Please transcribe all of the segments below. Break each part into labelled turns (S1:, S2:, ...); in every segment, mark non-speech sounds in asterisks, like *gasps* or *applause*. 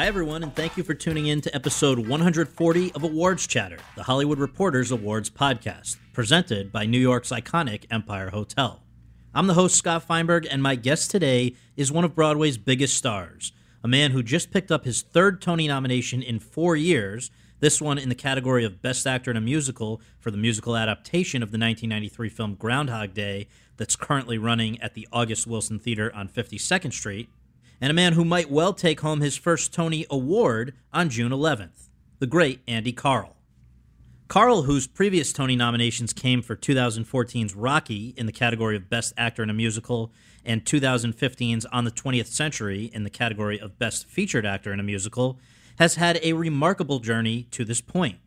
S1: Hi, everyone, and thank you for tuning in to episode 140 of Awards Chatter, the Hollywood Reporters Awards podcast, presented by New York's iconic Empire Hotel. I'm the host, Scott Feinberg, and my guest today is one of Broadway's biggest stars, a man who just picked up his third Tony nomination in four years, this one in the category of Best Actor in a Musical for the musical adaptation of the 1993 film Groundhog Day that's currently running at the August Wilson Theater on 52nd Street and a man who might well take home his first Tony Award on June 11th, the great Andy Karl. Karl, whose previous Tony nominations came for 2014's Rocky in the category of Best Actor in a Musical and 2015's On the 20th Century in the category of Best Featured Actor in a Musical, has had a remarkable journey to this point.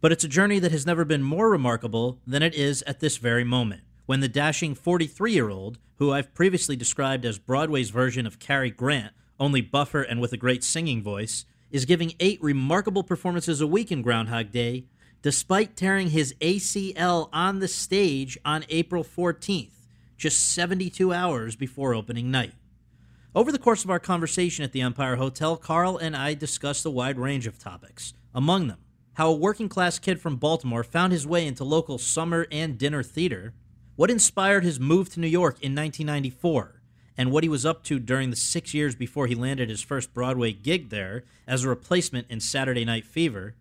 S1: But it's a journey that has never been more remarkable than it is at this very moment when the dashing 43 year old, who I've previously described as Broadway's version of Cary Grant, only buffer and with a great singing voice, is giving eight remarkable performances a week in Groundhog Day, despite tearing his ACL on the stage on April 14th, just 72 hours before opening night. Over the course of our conversation at the Empire Hotel, Karl and I discussed a wide range of topics. Among them, how a working class kid from Baltimore found his way into local summer and dinner theater, what inspired his move to New York in 1994, and what he was up to during the six years before he landed his first Broadway gig there as a replacement in Saturday Night Fever,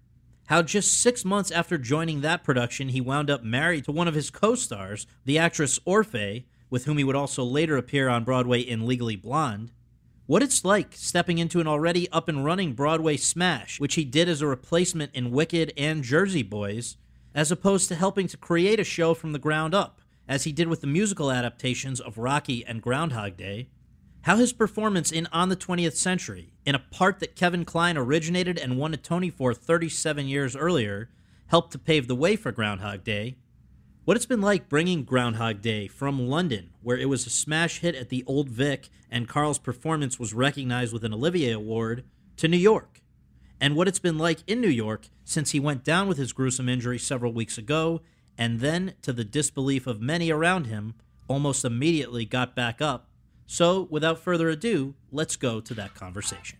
S1: how just six months after joining that production, he wound up married to one of his co stars, the actress Orfeh, with whom he would also later appear on Broadway in Legally Blonde. What it's like stepping into an already up and running Broadway smash, which he did as a replacement in Wicked and Jersey Boys, as opposed to helping to create a show from the ground up as he did with the musical adaptations of Rocky and Groundhog Day, how his performance in On the 20th Century, in a part that Kevin Kline originated and won a Tony for 37 years earlier, helped to pave the way for Groundhog Day, what it's been like bringing Groundhog Day from London, where it was a smash hit at the Old Vic and Karl's performance was recognized with an Olivier Award, to New York, and what it's been like in New York since he went down with his gruesome injury several weeks ago and then, to the disbelief of many around him, almost immediately got back up. So, without further ado, let's go to that conversation.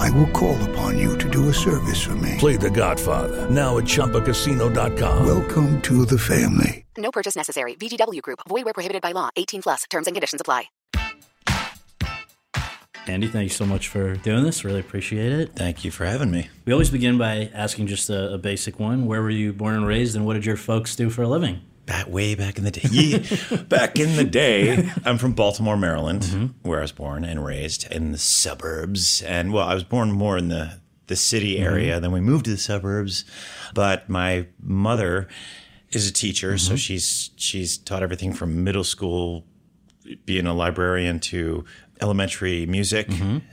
S2: I will call upon you to do a service for me.
S3: Play The Godfather now at ChumbaCasino.com.
S2: Welcome to the family.
S4: No purchase necessary. VGW Group. Void where prohibited by law. 18 plus. Terms and conditions apply.
S1: Andy, thank you so much for doing this. Really appreciate it.
S5: Thank you for having me.
S1: We always begin by asking just a, a basic one. Where were you born and raised, and what did your folks do for a living?
S5: Back way back in the day. Yeah, *laughs* back in the day, *laughs* I'm from Baltimore, Maryland, mm-hmm. where I was born and raised in the suburbs. And well, I was born more in the the city mm-hmm. area. Then we moved to the suburbs. But my mother is a teacher, so mm-hmm. she's she's taught everything from middle school, being a librarian to elementary music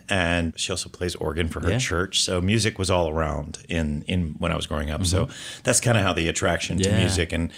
S5: and she also plays organ for her
S1: Yeah.
S5: church so music was all around in in when i was growing up so that's kind of how the attraction to music and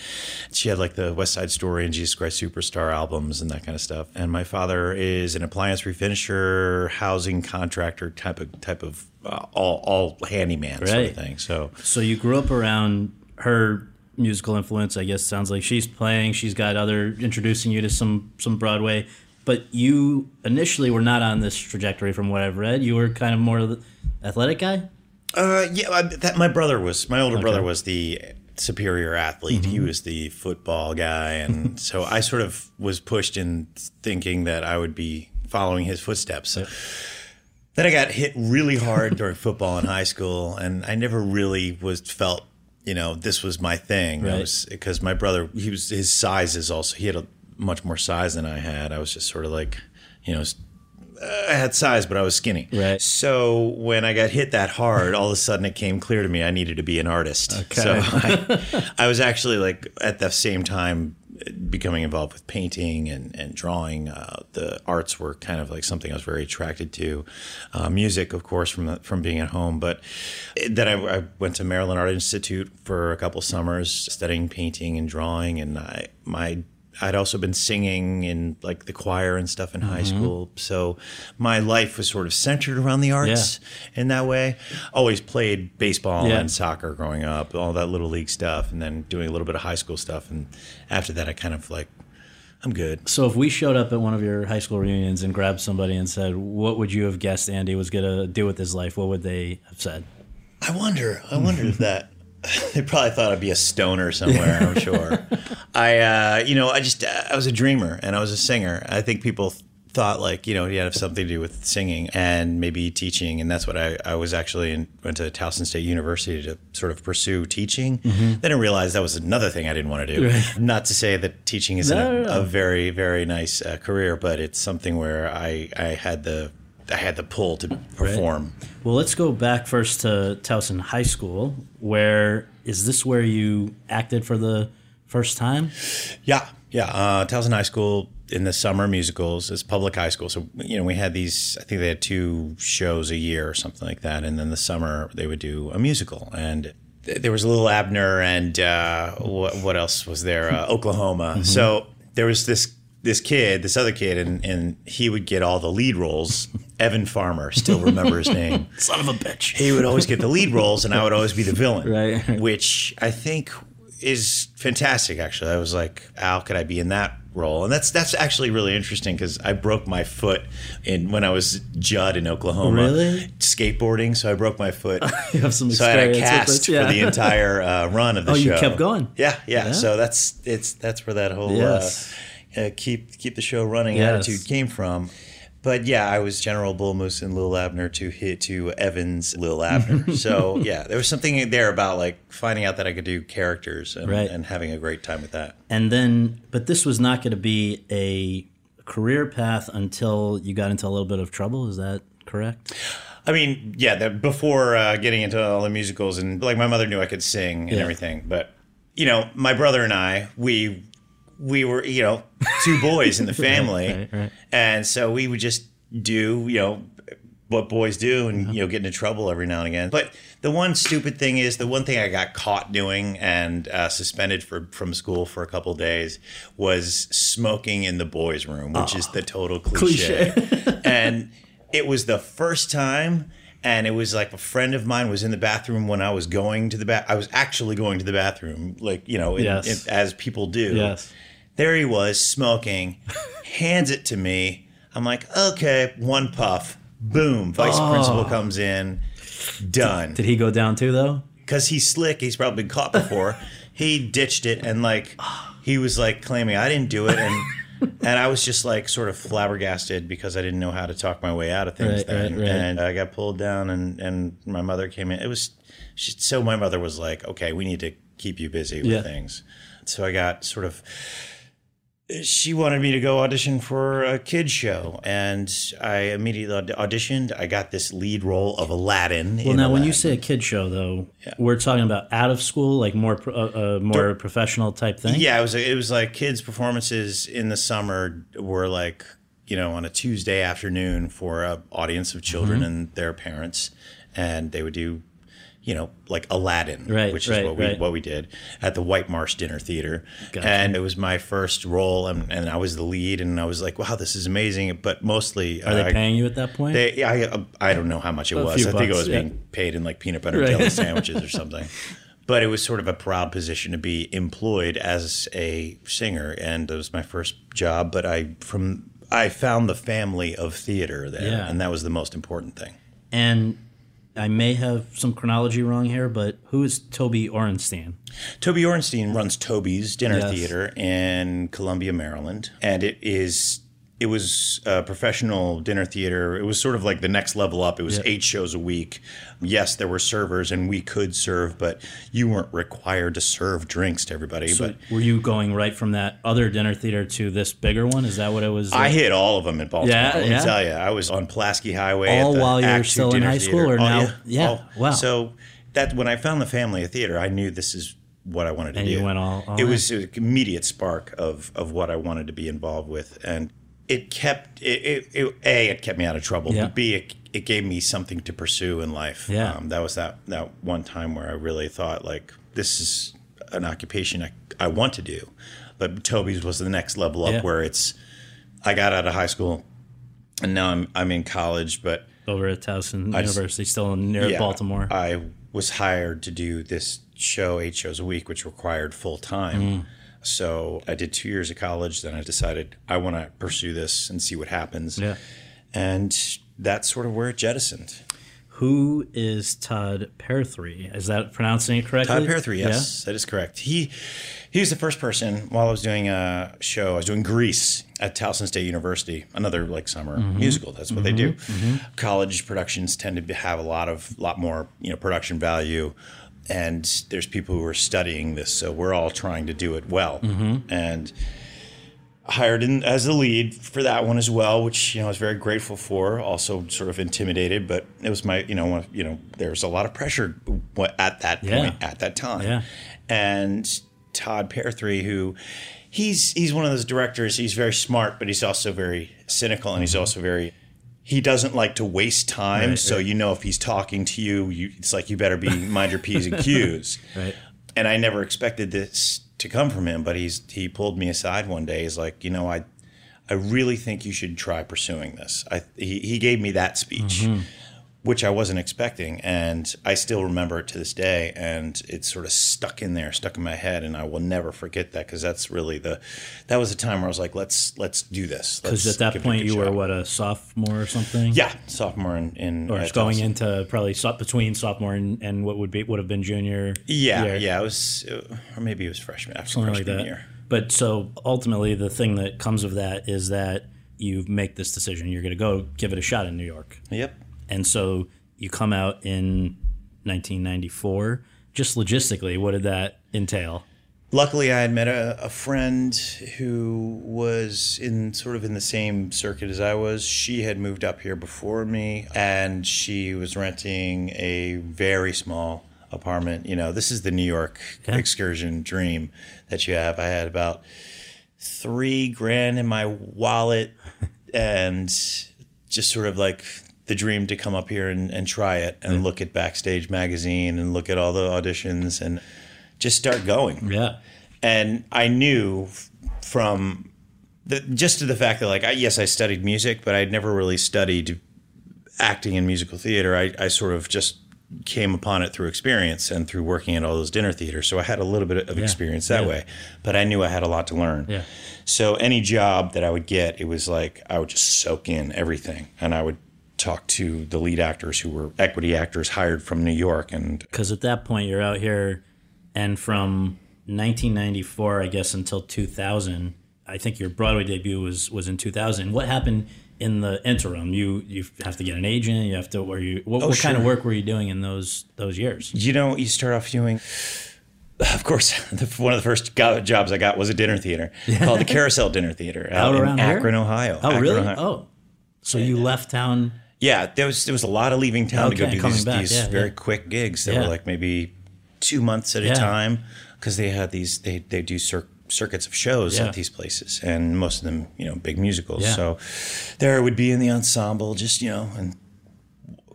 S5: she had like the west side story and jesus christ superstar albums and that kind of stuff and my father is an appliance refinisher housing contractor type of type of uh, all all handyman sort
S1: Right.
S5: of thing so
S1: So you grew up around her musical influence. I guess sounds like she's playing. She's got other introducing you to some some Broadway. But you initially were not on this trajectory, from what I've read. You were kind of more of the athletic guy.
S5: Uh, yeah, I, that my brother was. My older brother was the superior athlete. He was the football guy, and *laughs* so I sort of was pushed in thinking that I would be following his footsteps. Then I got hit really hard *laughs* during football in high school, and I never really was felt. You know, this was my thing.
S1: Right.
S5: because my brother, he was his size is also he had a much more size than I had. I was just sort of like, you know, I had size, but I was skinny.
S1: Right.
S5: So when I got hit that hard, all of a sudden it came clear to me I needed to be an artist. Okay. So *laughs* I, I was actually like at the same time becoming involved with painting and, and drawing. Uh, the arts were kind of like something I was very attracted to. Uh, music, of course, from the, from being at home. But then I, I went to Maryland Art Institute for a couple summers studying painting and drawing. And I, my I'd also been singing in like the choir and stuff in high mm-hmm. school. So my life was sort of centered around the arts in that way. Always played baseball
S1: Yeah.
S5: and soccer growing up, all that little league stuff, and then doing a little bit of high school stuff. And after that, I kind of like, I'm good.
S1: So if we showed up at one of your high school reunions and grabbed somebody and said, "What would you have guessed Andy was going to do with his life?" What would they have said?
S5: I wonder. I wonder if that. *laughs* They probably thought I'd be a stoner somewhere. I'm sure. I, uh, you know, I just I was a dreamer and I was a singer. I think people thought like you know you had something to do with singing and maybe teaching, and that's what I, I was actually in, went to Towson State University to sort of pursue teaching. Then I realized that was another thing I didn't want to do. Not to say that teaching isn't
S1: No,
S5: a,
S1: no.
S5: a very very nice uh, career, but it's something where I I had the I had the pull to perform.
S1: Well, let's go back first to Towson High School. Where is this? Where you acted for the first time?
S5: Yeah, yeah. Uh, Towson High School in the summer musicals is public high school, so you know we had these. I think they had two shows a year or something like that, and then the summer they would do a musical. And th- there was a Little Abner, and uh, what, what else was there? Uh, Oklahoma. So there was this this kid, this other kid, and and he would get all the lead roles. Evan Farmer, still remember his name. *laughs*
S1: Son of a bitch.
S5: he would always get the lead roles and I would always be the villain.
S1: Right, right.
S5: Which I think is fantastic actually. I was like, how could I be in that role? And that's that's actually really interesting because I broke my foot in when I was Judd in Oklahoma.
S1: Really?
S5: Skateboarding. So I broke my foot. *laughs*
S1: You have some experience.
S5: so I had a cast
S1: yeah.
S5: for the entire uh, run of the
S1: Oh,
S5: show.
S1: Oh, you kept going?
S5: Yeah, yeah,
S1: Yeah.
S5: So that's it's that's where that whole
S1: Yes.
S5: uh, uh, keep keep the show running
S1: Yes.
S5: attitude came from. But yeah, I was General Bull Moose and Lil Abner to hit to Evans Lil Abner. *laughs* so yeah, there was something there about like finding out that I could do characters and,
S1: Right.
S5: and having a great time with that.
S1: And then, but this was not going to be a career path until you got into a little bit of trouble. Is that correct?
S5: I mean, yeah, before uh, getting into all the musicals and like my mother knew I could sing and
S1: Yeah.
S5: everything, but you know, my brother and I, we we were you know two *laughs* boys in the family,
S1: right, right.
S5: and so we would just do you know what boys do and
S1: Uh-huh.
S5: you know get into trouble every now and again. But the one stupid thing is the one thing I got caught doing and uh, suspended for from school for a couple days was smoking in the boys' room, which is the total *laughs* cliche. and it was the first time. And it was like a friend of mine was in the bathroom when I was going to the bath. I was actually going to the bathroom, like you know, in-
S1: Yes.
S5: in- as people do.
S1: Yes.
S5: There he was smoking, hands it to me. I'm like, okay, one puff, boom. Vice principal oh. comes in, done.
S1: Did he go down too, though?
S5: Because he's slick, he's probably been caught before. he ditched it and like he was like claiming I didn't do it and *laughs* and I was just like sort of flabbergasted because I didn't know how to talk my way out of things
S1: Right,
S5: then.
S1: right, right.
S5: And I got pulled down and and my mother came in. It was she, so my mother was like, okay, we need to keep you busy with
S1: Yeah.
S5: things. So I got sort of. She wanted me to go audition for a kids show, and I immediately auditioned. I got this lead role of Aladdin.
S1: Well,
S5: in
S1: now when you say a kid show, though, we're talking about out of school, like more pro- uh, uh, more professional type thing.
S5: Yeah, it was it was like kids performances in the summer were like you know on a Tuesday afternoon for a audience of children
S1: Mhm.
S5: and their parents, and they would do you know like Aladdin,
S1: Right,
S5: which
S1: right,
S5: is what we
S1: right.
S5: what we did at the White Marsh Dinner Theater,
S1: Gotcha.
S5: and it was my first role, and, and I was the lead, and I was like, wow, this is amazing. But mostly,
S1: Are they
S5: I-
S1: paying you at that point?
S5: They, I, uh, I don't know how much it
S1: A
S5: was. I think it was
S1: yeah.
S5: being paid in like peanut butter
S1: Right.
S5: jelly *laughs* sandwiches or something. But it was sort of a proud position to be employed as a singer, and it was my first job. But I from I found the family of theater there,
S1: Yeah.
S5: and that was the most important thing.
S1: And I may have some chronology wrong here, but who is Toby Orenstein?
S5: Toby Orenstein runs Toby's Dinner
S1: Yes.
S5: Theater in Columbia, Maryland, and it is it was a professional dinner theater. It was sort of like the next level up. It was
S1: Yeah.
S5: eight shows a week. Yes, there were servers, and we could serve, but you weren't required to serve drinks to everybody.
S1: So
S5: but
S1: were you going right from that other dinner theater to this bigger one? Is that what it was?
S5: I hit all of them in Baltimore.
S1: Yeah,
S5: let me
S1: yeah.
S5: tell you, I was on Pulaski Highway.
S1: All while you were still in high
S5: Theater.
S1: school or
S5: Oh,
S1: now- yeah,
S5: All- oh,
S1: wow.
S5: So that when I found the family of theater, I knew this is what I wanted to
S1: And
S5: do.
S1: you went all- all
S5: it was an immediate spark of of what I wanted to be involved with, and it kept it, it, it a it kept me out of trouble,
S1: Yeah.
S5: but b it, it gave me something to pursue in life.
S1: Yeah.
S5: um, that was that that one time where I really thought like this is an occupation I, I want to do, but Toby's was the next level up
S1: Yeah.
S5: where it's I got out of high school and now I'm I'm in college, but
S1: over at Towson
S5: I just-
S1: University, still near
S5: yeah,
S1: Baltimore.
S5: I was hired to do this show eight shows a week, which required full time.
S1: Mm.
S5: So I did two years of college. Then I decided I want to pursue this and see what happens.
S1: Yeah.
S5: and that's sort of where it jettisoned.
S1: Who is Todd Pearthree? Is that pronouncing it correctly?
S5: Todd Pearthree, yes, that is correct. He he was the first person while I was doing a show. I was doing Grease at Towson State University, another like summer
S1: Mhm.
S5: musical. That's what they do.
S1: Mhm, mhm.
S5: College productions tend to have a lot of lot more you know production value, and there's people who are studying this, so we're all trying to do it well.
S1: Mhm.
S5: And hired in as the lead for that one as well, which you know I was very grateful for. Also, sort of intimidated, but it was my you know one- you know there was a lot of pressure at that
S1: Yeah.
S5: point at that time.
S1: Yeah.
S5: And Todd Pearthree, who he's he's one of those directors. He's very smart, but he's also very cynical, and he's also very he doesn't like to waste time.
S1: Mm-hmm. Right,
S5: so
S1: right.
S5: you know if he's talking to you, you it's like you better be mind your p's and *laughs* q's.
S1: Right.
S5: And I never expected this to come from him, but he's he pulled me aside one day. He's like, you know, I I really think you should try pursuing this. I he, he gave me that speech,
S1: Mhm.
S5: Which I wasn't expecting, and I still remember it to this day. And it's sort of stuck in there, stuck in my head, and I will never forget that because that's really the that was the time where I was like, let's let's do this.
S1: Because at that
S5: give it a
S1: point you were what a sophomore or something.
S5: Yeah, sophomore in, in
S1: or
S5: uh,
S1: going into probably so- between sophomore and, and what would be would have been junior.
S5: Yeah,
S1: year.
S5: yeah, it was, or maybe it was freshman after
S1: something like
S5: freshman
S1: that.
S5: year.
S1: But so ultimately, the thing that comes of that is that you make this decision. You're going to go give it a shot in New York.
S5: Yep.
S1: And so you come out in 1994. Just logistically, what did that entail?
S5: Luckily, I had met a, a friend who was in sort of in the same circuit as I was. She had moved up here before me, and she was renting a very small apartment. You know, this is the New York excursion dream that you have. I had about three grand in my wallet, *laughs* and just sort of like the dream to come up here and, and try it and mm-hmm. look at Backstage Magazine and look at all the auditions and just start going.
S1: Yeah.
S5: And I knew from the, just to the fact that, like, I, yes, I studied music, but I'd never really studied acting in musical theater. I, I sort of just came upon it through experience and through working at all those dinner theaters. So I had a little bit of
S1: Yeah.
S5: experience that
S1: Yeah.
S5: way, but I knew I had a lot to learn.
S1: Yeah.
S5: So any job that I would get, it was like I would just soak in everything, and I would talk to the lead actors who were equity actors hired from New York, and
S1: Because at that point you're out here, and from 1994, I guess, until 2000, I think your Broadway debut was was in 2000. What happened in the interim? You you have to get an agent. You have to. Were you? What,
S5: Oh,
S1: what kind of work were you doing in those those years?
S5: you know, you start off doing of course, *laughs* the, one of the first jobs I got was a dinner theater called the Carousel Dinner Theater *laughs* out,
S1: Out
S5: in? Akron, Ohio.
S1: Oh,
S5: Akron,
S1: really?
S5: Ohio.
S1: Oh, so you left town?
S5: Yeah, there was there was a lot of leaving town to go do these,
S1: back,
S5: these
S1: yeah,
S5: very
S1: yeah.
S5: quick gigs that
S1: Yeah.
S5: were like maybe two months at a time because they had these they they do cir- circuits of shows at these places and most of them you know big musicals. So there would be in the ensemble, just you know and.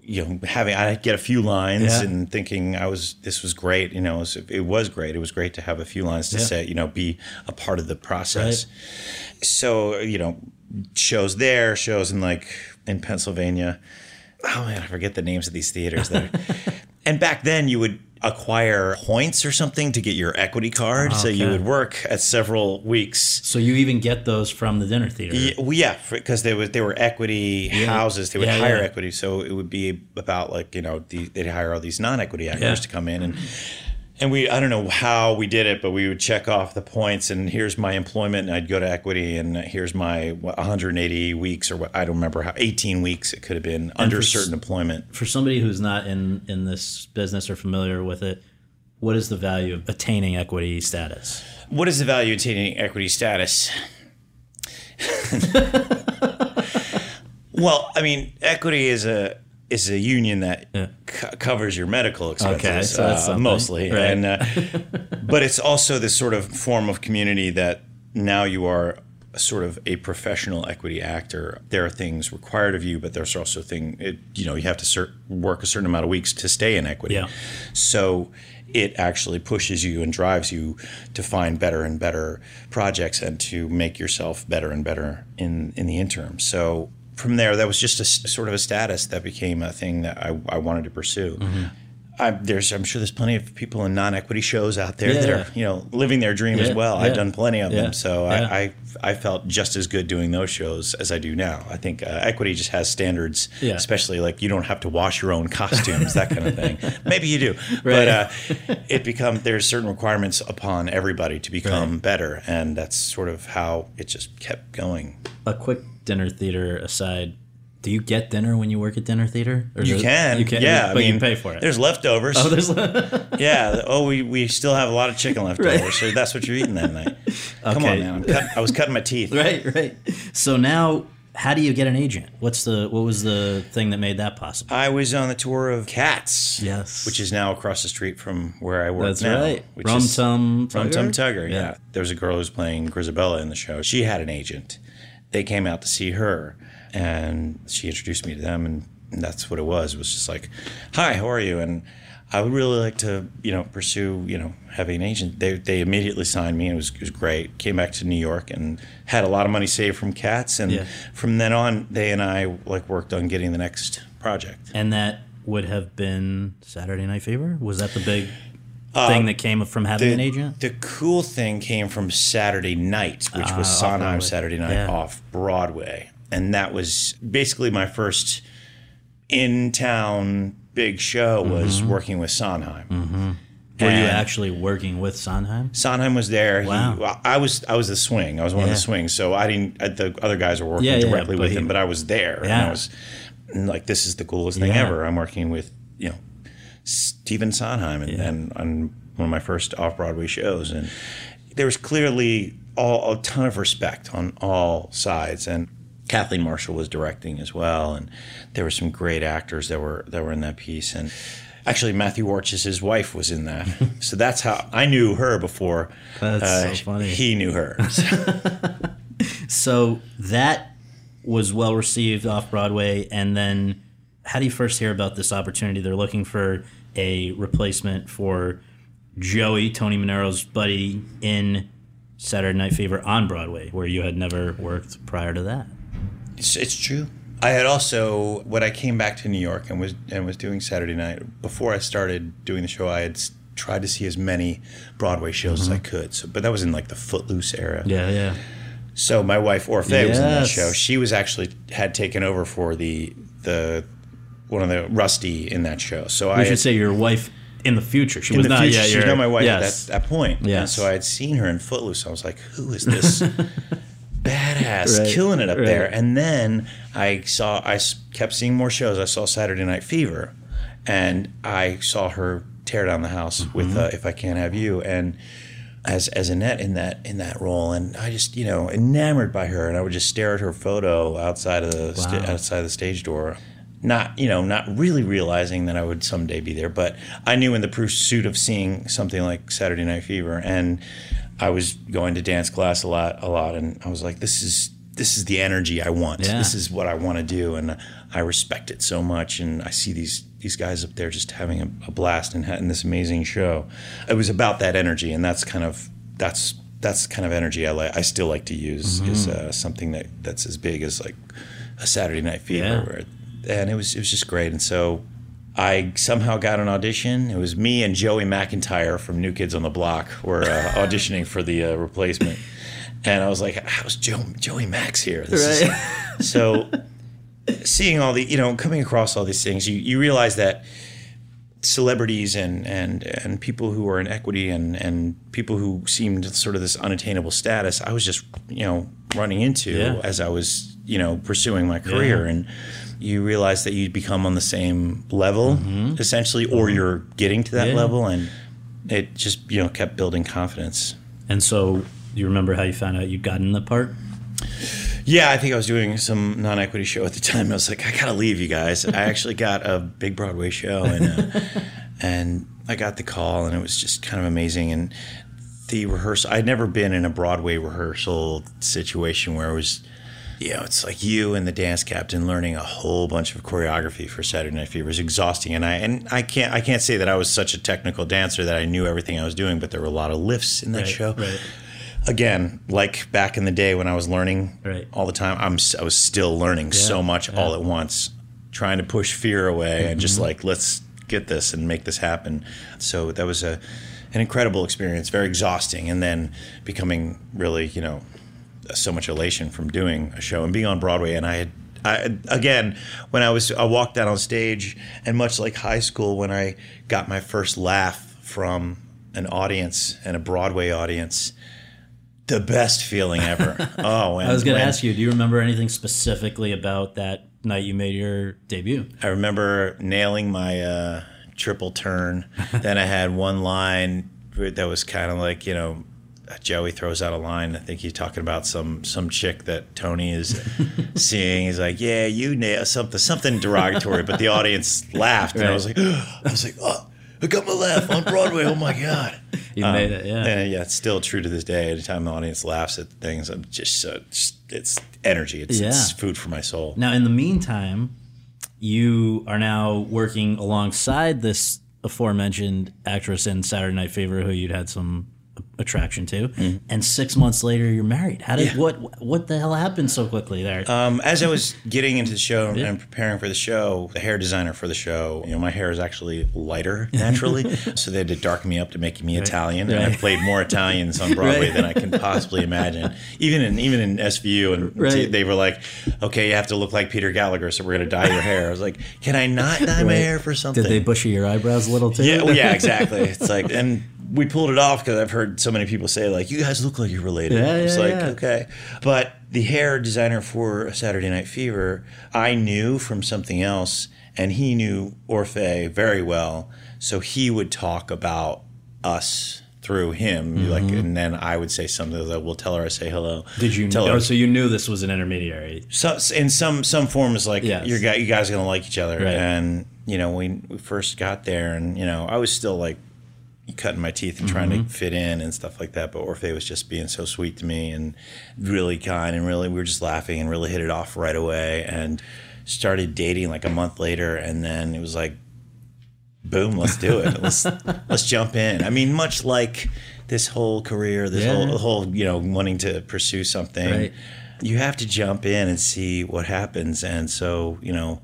S5: You know, having I'd get a few lines and thinking I was this was great. You know, it was, it was great. It was great to have a few lines to say. You know, be a part of the process so you know shows there shows in like in pennsylvania oh man i forget the names of these theaters that *laughs* and back then you would acquire points or something to get your equity card so you would work at several weeks
S1: So you even get those from the dinner theater?
S5: yeah, well, yeah, because they were they were equity houses. They would
S1: Yeah,
S5: hire
S1: yeah.
S5: equity, so it would be about like you know the, they'd hire all these non-equity actors
S1: Yeah.
S5: to come in and and we I don't know how we did it, but we would check off the points and here's my employment, and I'd go to equity, and here's my what, 180 weeks or what I don't remember how 18 weeks it could have been under
S1: for s-
S5: certain employment.
S1: For somebody who's not in in this business or familiar with it, what is the value of attaining equity status?
S5: What is the value of attaining equity status? *laughs* well, I mean, equity is a is a union that co- covers your medical expenses
S1: Okay, so
S5: uh, mostly,
S1: right.
S5: and uh, *laughs* but it's also this sort of form of community that now you are sort of a professional equity actor. There are things required of you, but there's also thing it, you know you have to cer- work a certain amount of weeks to stay in equity.
S1: Yeah.
S5: So it actually pushes you and drives you to find better and better projects and to make yourself better and better in, in the interim. So from there, that was just a sort of a status that became a thing that I, I wanted to pursue.
S1: Mm-hmm.
S5: I, there's, I'm sure there's plenty of people in non-equity shows out there that
S1: Yeah.
S5: are, you know, living their dream as well.
S1: yeah.
S5: I've done plenty of
S1: Yeah,
S5: them, so
S1: yeah.
S5: I, I, I felt just as good doing those shows as I do now. I think uh, equity just has standards,
S1: Yeah.
S5: especially like you don't have to wash your own costumes, that kind of *laughs* thing. Maybe you do,
S1: Right.
S5: but uh, *laughs* it become there's certain requirements upon everybody to become
S1: Right.
S5: better, and that's sort of how it just kept going.
S1: A quick dinner theater aside, do you get dinner when you work at dinner theater? Or
S5: You can,
S1: you can,
S5: yeah.
S1: but
S5: I mean,
S1: you pay for it.
S5: There's leftovers.
S1: oh, there's *laughs*
S5: yeah. Oh, we, we still have a lot of chicken *laughs* leftovers, so that's what you're eating that night. Come on, man. Cut, I was cutting my teeth. *laughs*
S1: right, right. So now, how do you get an agent? What's the what was the thing that made that possible?
S5: I was on the tour of Cats,
S1: Yes.
S5: which is now across the street from where I work
S1: That's
S5: now.
S1: right.
S5: Which
S1: Rum
S5: is-
S1: Tum
S5: Rum Tum
S1: Tugger?
S5: Tugger.
S1: Yeah.
S5: Yeah. There was a girl who was playing Grizabella in the show. She had an agent. They came out to see her, and she introduced me to them, and that's what it was. It was just like, "Hi, how are you?" And I would really like to, you know, pursue, you know, having an agent. They they immediately signed me, and it was, it was great. Came back to New York and had a lot of money saved from Cats, and
S1: Yeah.
S5: from then on, they and I like worked on getting the next project.
S1: And that would have been Saturday Night Fever. Was that the big
S5: Uh,
S1: thing that came from having
S5: the,
S1: an agent?
S5: The cool thing came from Saturday Night, which was
S1: Ah,
S5: Sondheim. Saturday Night
S1: Yeah.
S5: off Broadway. And that was basically my first in town big show was
S1: Mm-hmm.
S5: working with Sondheim.
S1: Were you actually working with Sondheim?
S5: Sondheim was there.
S1: Wow.
S5: well, I was I was the swing. I was one of the swings. So I didn't. uh, The other guys were working
S1: Yeah, yeah,
S5: directly
S1: but
S5: with
S1: he-
S5: him, but I was there. And
S1: Yeah.
S5: I was and, like, this is the coolest thing
S1: Yeah.
S5: ever. I'm working with you know Stephen Sondheim and,
S1: Yeah.
S5: and on one of my first off Broadway shows, and there was clearly all a ton of respect on all sides and. Kathleen Marshall was directing as well, and there were some great actors that were that were in that piece. And actually, Matthew Warchus, his wife, was in that. *laughs* so that's how I knew her before
S1: That's
S5: uh,
S1: so funny.
S5: he knew her. *laughs*
S1: So that was well received off Broadway, and then how do you first hear about this opportunity? They're looking for a replacement for Joey, Tony Manero's buddy, in Saturday Night Fever on Broadway, where you had never worked prior to that.
S5: It's, it's true. I had also when I came back to New York and was and was doing Saturday night before I started doing the show. I had tried to see as many Broadway shows as I could. So, but that was in like the Footloose era.
S1: Mm-hmm. Yeah, yeah.
S5: So my wife Orfeh was in that show. She was actually had taken over for the the one of the Rusty in that show. So I
S1: We
S5: had-
S1: should say your wife in the future. She was not
S5: future,
S1: yet
S5: she was not my wife
S1: yes.
S5: at that, that point.
S1: Yeah.
S5: So I had seen her in Footloose. I was like, who is this *laughs* badass
S1: Right,
S5: killing it up
S1: right.
S5: there? And then I saw, I kept seeing more shows. I saw Saturday Night Fever, and I saw her tear down the house with uh, if I can't have you and as as Annette in that in that role and I just you know enamored by her and I would just stare at her photo outside of the sta-
S1: Wow.
S5: outside the stage door not you know not really realizing that I would someday be there but I knew in the pursuit of seeing something like Saturday Night Fever and I was going to dance class a lot a lot and I was like this is this is the energy I want
S1: Yeah.
S5: this is what I want to do and I respect it so much and I see these these guys up there just having a, a blast and having this amazing show it was about that energy and that's kind of that's that's the kind of energy I like I still like to use is uh, something that that's as big as like a Saturday Night Fever
S1: Yeah.
S5: where, and it was it was just great and so I somehow got an audition. It was me and Joey McIntyre from New Kids on the Block were uh, *laughs* auditioning for the uh, replacement, and I was like, "How's Joe, Joey Max here?" This is, *laughs* so seeing all the you know coming across all these things, you you realize that celebrities and and and people who are in equity and and people who seemed sort of this unattainable status, I was just you know running into
S1: Yeah.
S5: as I was you know pursuing my career
S1: Yeah.
S5: and you realize that you become on the same level essentially or you're getting to that
S1: Mm-hmm. Yeah.
S5: level and it just you know kept building confidence
S1: And so, you remember how you found out you got in the part?
S5: yeah i think i was doing some non-equity show at the time i was like i gotta leave you guys i actually got a big broadway show and uh, *laughs* and i got the call and it was just kind of amazing and the rehearsal i'd never been in a broadway rehearsal situation where it was you know, it's like you and the dance captain learning a whole bunch of choreography for Saturday Night Fever is exhausting, and I and I can't I can't say that I was such a technical dancer that I knew everything I was doing, but there were a lot of lifts in that
S1: Right,
S5: show.
S1: right.
S5: Again, like back in the day when I was learning
S1: Right.
S5: all the time, I'm I was still learning so much all at once, trying to push fear away and just mm-hmm. like let's get this and make this happen. So that was a an incredible experience, very exhausting, and then becoming really you know so much elation from doing a show and being on Broadway. And I had, I, again, when I was, I walked out on stage, and much like high school, when I got my first laugh from an audience and a Broadway audience, the best feeling ever. *laughs* oh, and
S1: I was going to ask you, do you remember anything specifically about that night you made your debut?
S5: I remember nailing my uh, triple turn. *laughs* then I had one line that was kind of like, you know, Uh, Joey throws out a line. I think he's talking about some some chick that Tony is *laughs* seeing. He's like, "Yeah, you nailed something something derogatory," but the audience *laughs* laughed, and I was like, *gasps* I was like, "Oh, I got my laugh on Broadway! Oh my god!" *laughs*
S1: You made um, it, yeah.
S5: And yeah, it's still true to this day. Anytime the audience laughs at things, I'm just so just, it's energy. It's, it's food for my soul.
S1: Now, in the meantime, you are now working alongside this aforementioned actress in Saturday Night Fever, who you'd had some attraction to, and six months later you're married. How did
S5: Mm-hmm. Yeah.
S1: what what the hell happened so quickly there?
S5: Um, as I was getting into the show and preparing for the show, the hair designer for the show, you know, my hair is actually lighter *laughs* naturally, so they had to darken me up to make me Italian. And I played more Italians on *laughs* Broadway
S1: Right.
S5: than I can possibly imagine. Even in even in SVU, and
S1: Right.
S5: they were like, "Okay, you have to look like Peter Gallagher, so we're gonna dye your hair." I was like, "Can I not dye my hair for something?"
S1: did they bushy your eyebrows a little too?
S5: Yeah, well, yeah, exactly. It's like, and we pulled it off because I've heard so many people say like, "You guys look like you're related."
S1: Yeah,
S5: it's
S1: yeah,
S5: like
S1: yeah.
S5: okay, but the hair designer for Saturday Night Fever, I knew from something else, and he knew Orfeh very well, so he would talk about us through him, like, and then I would say something that we'll tell her I say hello.
S1: Mm-hmm. Did you
S5: tell
S1: know?
S5: her?
S1: So you knew this was an intermediary.
S5: So in some some forms, like
S1: Yes.
S5: you guys, you guys are gonna like each other,
S1: Right.
S5: and you know we, we first got there, and you know I was still like cutting my teeth and trying
S1: Mm-hmm.
S5: to fit in and stuff like that. But Orfeh was just being so sweet to me and really kind, and really we were just laughing and really hit it off right away, and started dating like a month later, and then it was like boom, let's do it. Let's *laughs* let's jump in. I mean, much like this whole career, this
S1: Yeah.
S5: whole whole you know wanting to pursue something,
S1: Right.
S5: you have to jump in and see what happens. And so you know.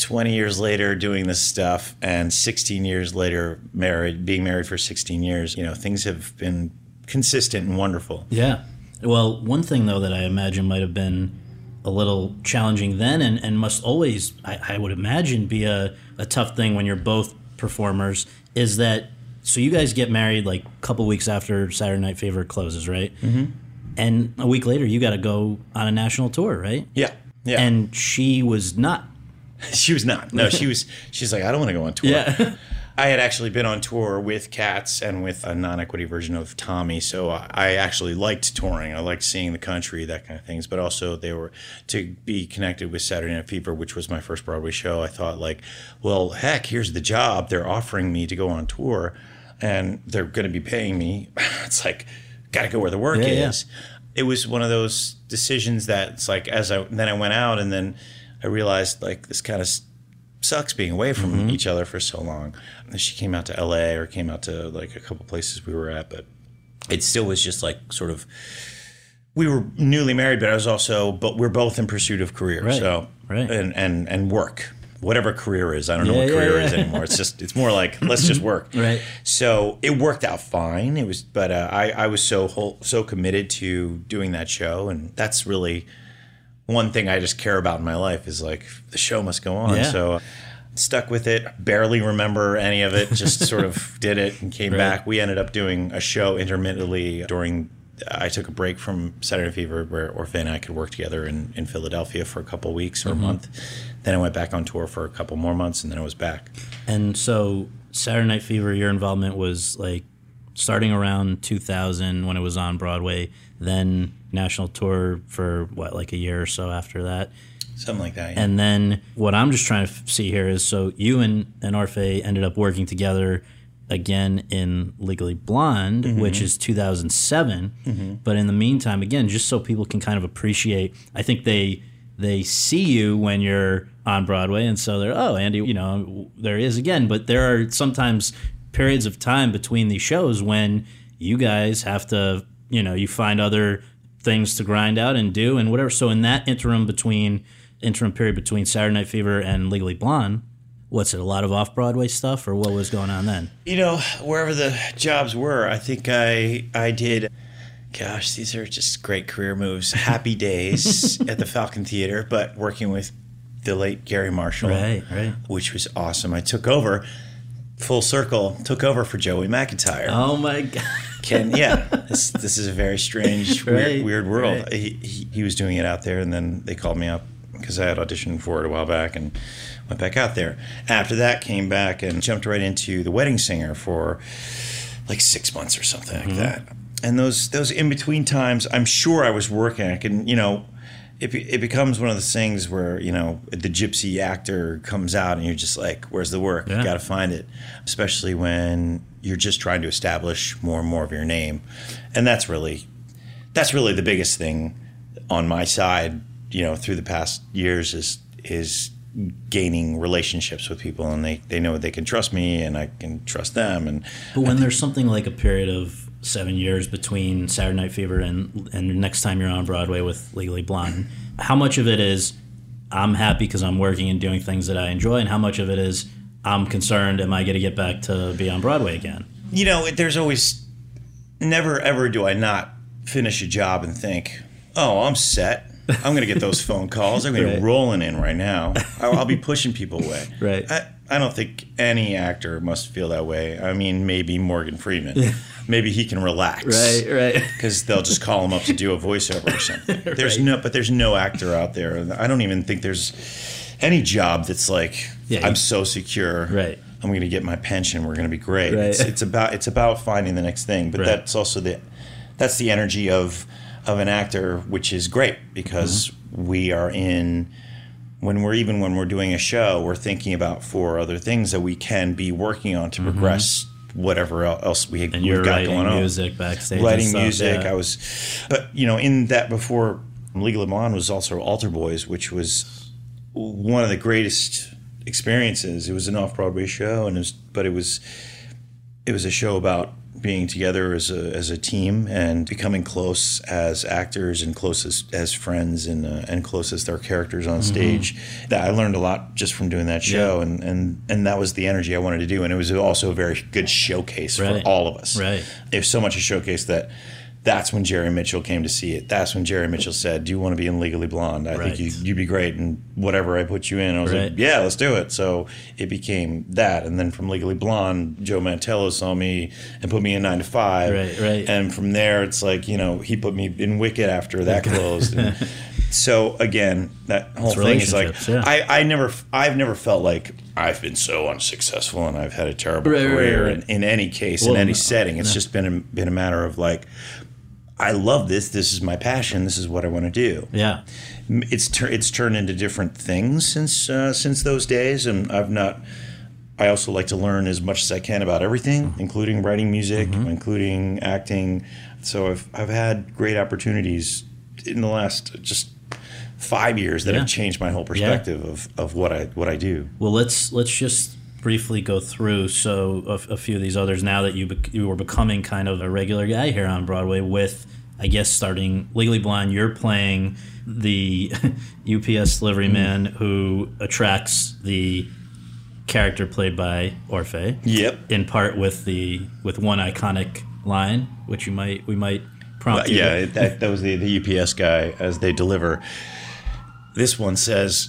S5: 20 years later doing this stuff and 16 years later married being married for 16 years you know things have been consistent and wonderful
S1: Yeah. Well, one thing though that I imagine might have been a little challenging then, and, and must always, I, I would imagine, be a, a tough thing when you're both performers, is that so you guys get married like a couple weeks after Saturday Night Fever closes, right? Mm-hmm. And a week later, you got to go on a national tour, right?
S5: yeah yeah
S1: And she was not. *laughs*
S5: She was not. No, she was. She's like, I don't want to go on tour.
S1: Yeah.
S5: I had actually been on tour with Cats and with a non-equity version of Tommy, so I actually liked touring. I liked seeing the country, that kind of things. But also, they were to be connected with Saturday Night Fever, which was my first Broadway show. I thought, like, well, heck, here's the job. They're offering me to go on tour, and they're going to be paying me. *laughs* It's like, got to go where the work
S1: Yeah, yeah.
S5: is. It was one of those decisions that it's like as I then I went out and then I realized like this kind of sucks being away from
S1: Mm-hmm.
S5: each other for so long. And she came out to LA or came out to like a couple places we were at, but it still was just like sort of we were newly married, but I was also but we're both in pursuit of career.
S1: Right,
S5: So
S1: right.
S5: and and and work. Whatever career is, I don't know what
S1: yeah,
S5: career
S1: yeah.
S5: is anymore. It's just it's more like let's just work. *laughs*
S1: Right.
S5: So it worked out fine. It was, but uh, I I was so whole, so committed to doing that show, and that's really one thing I just care about in my life is like the show must go on.
S1: Yeah.
S5: So uh, stuck with it. Barely remember any of it. Just *laughs* sort of did it and came
S1: Right.
S5: back. We ended up doing a show intermittently during. I took a break from Saturday Fever where Orfeh and I could work together in, in Philadelphia for a couple weeks or a month. Then I went back on tour for a couple more months and then I was back.
S1: And so Saturday Night Fever, your involvement was like starting around 2000 when it was on Broadway, then national tour for what, like a year or so after that.
S5: Something like that. yeah.
S1: And then what I'm just trying to f- see here is so you and, and Orfeh ended up working together again in Legally Blonde,
S5: Mm-hmm.
S1: which is 2007. But in the meantime, again, just so people can kind of appreciate, I think they they see you when you're on Broadway, and so they're oh Andy, you know there he is again. But there are sometimes periods of time between these shows when you guys have to, you know, you find other things to grind out and do and whatever. So in that interim between interim period between Saturday Night Fever and Legally Blonde, what's it? A lot of off Broadway stuff, or what was going on then?
S5: You know, wherever the jobs were, I think I I did. Gosh, these are just great career moves. Happy days *laughs* at the Falcon Theater, but working with the late Garry Marshall,
S1: Right, right.
S5: which was awesome. I took over full circle, took over for Joey McIntyre.
S1: Oh my *laughs* god!
S5: Ken, yeah, this this is a very strange,
S1: Right,
S5: weird, weird world.
S1: right.
S5: He, he he was doing it out there, and then they called me up because I had auditioned for it a while back and went back out there. After that, came back and jumped right into The Wedding Singer for like six months or something
S1: Mm-hmm.
S5: like that. And those those in between times, I'm sure I was working. I can, you know. It, it becomes one of those things where you know the gypsy actor comes out and you're just like, "Where's the work?
S1: Yeah.
S5: You got to find it." Especially when you're just trying to establish more and more of your name, and that's really that's really the biggest thing on my side. You know, through the past years is is gaining relationships with people, and they they know they can trust me, and I can trust them, and
S1: But when there's something like a period of seven years between Saturday Night Fever and and next time you're on Broadway with Legally Blonde, how much of it is I'm happy because I'm working and doing things that I enjoy, and how much of it is I'm concerned, am I going to get back to be on Broadway again?
S5: you know, there's always never ever do I not finish a job and think, oh, I'm set. I'm going to get those *laughs* phone calls. I'm going to be rolling in right now. I'll, I'll be pushing people away. *laughs*
S1: Right.
S5: I, I don't think any actor must feel that way. I mean, maybe Morgan Freeman. maybe he can relax.
S1: right. Right.
S5: Because they'll just call him up to do a voiceover or something. *laughs* There's no, but there's no actor out there. I don't even think there's any job that's like,
S1: Yeah,
S5: I'm so secure.
S1: Right.
S5: I'm going to get my pension. We're going to be great.
S1: Right.
S5: It's, it's about it's about finding the next thing, but
S1: Right.
S5: that's also the that's the energy of of an actor, which is great because
S1: Mm-hmm.
S5: we are in when we're even when we're doing a show, we're thinking about four other things that we can be working on to progress whatever else we,
S1: Mm-hmm. And
S5: we've
S1: you're
S5: got going on.
S1: music backstage.
S5: Writing
S1: stuff,
S5: music,
S1: yeah.
S5: I was, but you know, in that before Legal Blonde was also Altar Boys, which was one of the greatest experiences. It was an off Broadway show, and it was, but it was it was a show about being together as a as a team and becoming close as actors and close as, as friends and uh, and close as their characters on stage. That I learned a lot just from doing that show, and, and and that was the energy I wanted to do, and it was also a very good showcase
S1: Right.
S5: for all of us.
S1: Right.
S5: It was so much a showcase that. That's when Jerry Mitchell came to see it. That's when Jerry Mitchell said, "Do you want to be in Legally Blonde? I
S1: Right.
S5: think you, you'd be great." And whatever I put you in, I was
S1: Right.
S5: like, "Yeah, let's do it." So it became that, and then from Legally Blonde, Joe Mantello saw me and put me in Nine to Five,
S1: Right, right.
S5: And from there, it's like you know he put me in Wicked after that closed, and, *laughs* So again, that whole
S1: It's
S5: thing is like
S1: yeah.
S5: I, I never I've never felt like I've been so unsuccessful and I've had a terrible
S1: Right, right,
S5: career
S1: right.
S5: In, in any case
S1: Well,
S5: in any
S1: no,
S5: setting. It's just been a, been a matter of like I love this. This is my passion. This is what I want to do.
S1: Yeah.
S5: It's tur- it's turned into different things since uh, since those days, and I've not. I also like to learn as much as I can about everything,
S1: Mm-hmm.
S5: including writing music, including acting. So I've I've had great opportunities in the last just five years that
S1: Yeah.
S5: have changed my whole perspective of, of what I what I do.
S1: Well, let's let's just briefly go through so a, a few of these others now that you bec- you were becoming kind of a regular guy here on Broadway with I guess starting Legally Blonde you're playing the *laughs* UPS delivery man mm. who attracts the character played by Orfeh
S5: Yep.
S1: in part with the with one iconic line which you might we might prompt you
S5: yeah, that, that was the, the UPS guy as they deliver. This one says,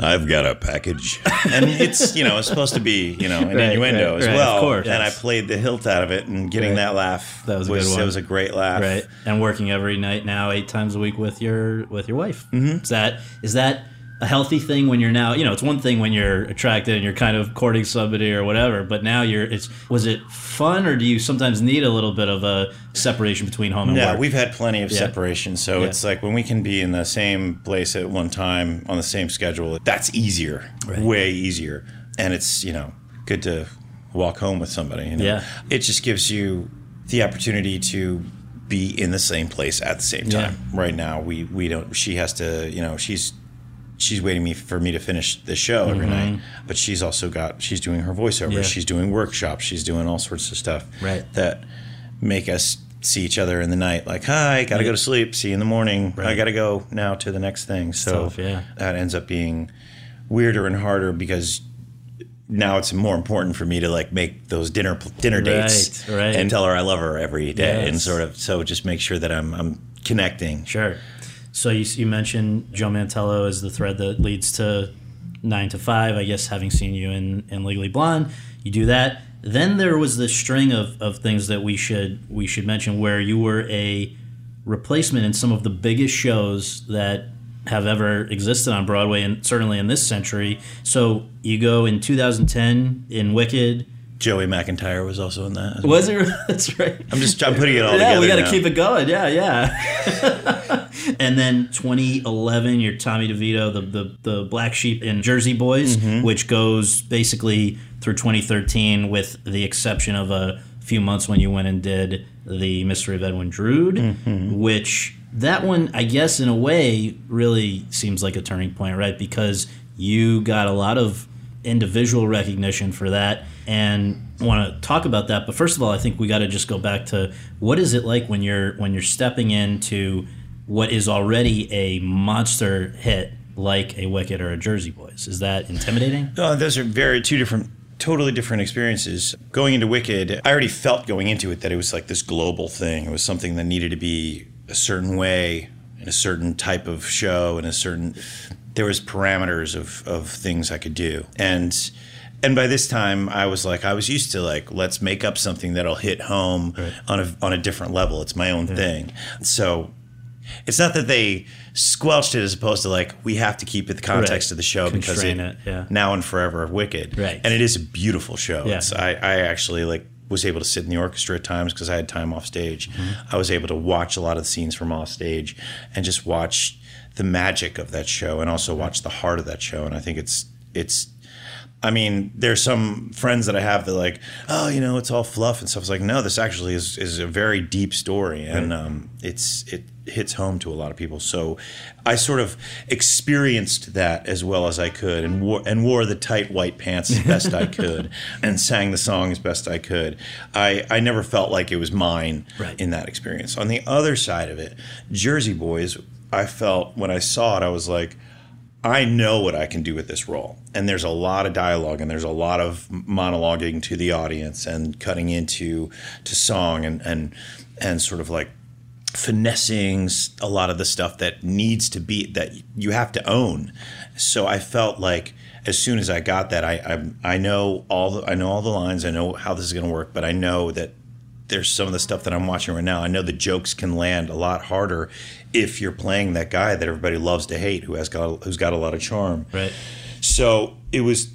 S5: I've got a package. And it's, *laughs* you know, it's supposed to be, you know, an
S1: Right,
S5: innuendo
S1: right,
S5: as
S1: right, of
S5: well.
S1: course.
S5: And I played the hilt out of it and getting that laugh
S1: That was a good one.
S5: It was a great laugh.
S1: right and working every night now eight times a week with your with your wife mm-hmm. is that is that a healthy thing when you're now you know it's one thing when you're attracted and you're kind of courting somebody or whatever but now you're it's was it fun or do you sometimes need a little bit of a separation between home and
S5: Yeah,
S1: work
S5: we've had plenty of
S1: Yeah.
S5: separation. So
S1: Yeah.
S5: it's like when we can be in the same place at one time on the same schedule, that's easier,
S1: Right.
S5: way easier. And it's, you know, good to walk home with somebody. You know?
S1: Yeah.
S5: It just gives you the opportunity to be in the same place at the same
S1: Yeah.
S5: time. Right now, we, we don't, she has to, you know, she's, she's waiting me for me to finish the show every night but she's also got she's doing her voiceover
S1: Mm-hmm. Yeah.
S5: she's doing workshops she's doing all sorts of stuff
S1: Right.
S5: that make us see each other in the night like hi gotta go to sleep see you in the morning i gotta go now to the next thing so
S1: tough, yeah.
S5: that ends up being weirder and harder because now it's more important for me to like make those dinner dinner dates
S1: Right, right.
S5: and tell her i love her every day and sort of so just make sure that i'm i'm connecting
S1: Sure. So you, you mentioned Joe Mantello as the thread that leads to nine to five. I guess having seen you in, in Legally Blonde, you do that. Then there was this string of, of things that we should we should mention where you were a replacement in some of the biggest shows that have ever existed on Broadway and certainly in this century. So you go in 2010 in Wicked.
S5: joey mcintyre was also in that
S1: Was it? *laughs* That's right.
S5: i'm just i'm putting it all
S1: yeah,
S5: together Yeah,
S1: we got to keep it going. Yeah, yeah. *laughs* *laughs* and then 2011, you're Tommy DeVito, the the, the black sheep in Jersey Boys,
S5: Mm-hmm.
S1: which goes basically through 2013, with the exception of a few months when you went and did the Mystery of Edwin Drood,
S5: Mm-hmm.
S1: which that one, I guess, in a way, really seems like a turning point, right? Because you got a lot of individual recognition for that and want to talk about that but first of all i think we got to just go back to what is it like when you're when you're stepping into what is already a monster hit like a wicked or a jersey boys is that intimidating
S5: No, those are very two different, totally different experiences. Going into Wicked, I already felt going into it that it was like this global thing. It was something that needed to be a certain way, in a certain type of show, in a certain. There was parameters of of things I could do, and and by this time I was like I was used to like let's make up something that'll hit home on a on a different level. It's my own mm-hmm. thing, so it's not that they squelched it as opposed to like we have to keep it the context
S1: Right.
S5: of the show because it,
S1: Constrain it, yeah.
S5: now and forever of Wicked,
S1: Right.
S5: And it is a beautiful show.
S1: Yeah.
S5: It's, I, I actually like was able to sit in the orchestra at times because I had time off stage.
S1: Mm-hmm.
S5: I was able to watch a lot of the scenes from off stage and just watch the magic of that show and also watch the heart of that show. And I think it's it's I mean, there's some friends that I have that like, oh, you know, it's all fluff and stuff. It's like, no, this actually is is a very deep story, and um, it's it hits home to a lot of people. So, I sort of experienced that as well as I could, and wore and wore the tight white pants as best I *laughs* could, and sang the song as best I could. I I never felt like it was mine
S1: Right.
S5: in that experience. On the other side of it, Jersey Boys, I felt when I saw it, I was like. I know what I can do with this role. And there's a lot of dialogue and there's a lot of monologuing to the audience and cutting into to song and and and sort of like finessing a lot of the stuff that needs to be that you have to own. So I felt like as soon as I got that I I, I know all the, I know all the lines, I know how this is going to work, but I know that there's some of the stuff that I'm watching right now. I know the jokes can land a lot harder if you're playing that guy that everybody loves to hate, who has got who's got a lot of charm.
S1: Right.
S5: So it was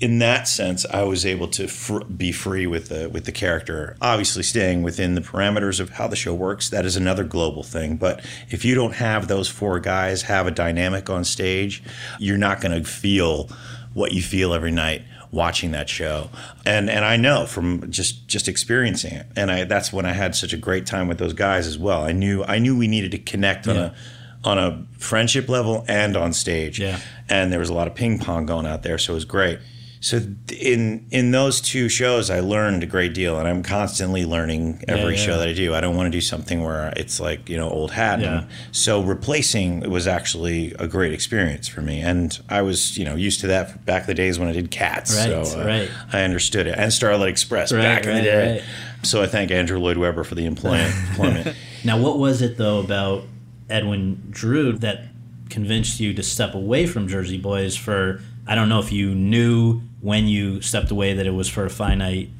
S5: in that sense, I was able to fr- be free with the with the character. Obviously, staying within the parameters of how the show works. That is another global thing. But if you don't have those four guys have a dynamic on stage, you're not going to feel what you feel every night watching that show. And and I know from just just experiencing it. And I that's when I had such a great time with those guys as well. I knew I knew we needed to connect on a on a friendship level and on stage.
S1: Yeah.
S5: And there was a lot of ping pong going out there, so it was great. So in in those two shows, I learned a great deal, and I'm constantly learning every
S1: Yeah, yeah.
S5: show that I do. I don't want to do something where it's like you know old hat.
S1: Yeah.
S5: And so replacing was actually a great experience for me, and I was you know used to that back in the days when I did Cats.
S1: Right,
S5: so uh,
S1: right.
S5: I understood it, and Starlight Express
S1: Right,
S5: back in the day.
S1: right.
S5: So I thank Andrew Lloyd Webber for the employment. *laughs* employment.
S1: Now, what was it though about Edwin Drood that convinced you to step away from Jersey Boys for? I don't know if you knew when you stepped away that it was for a finite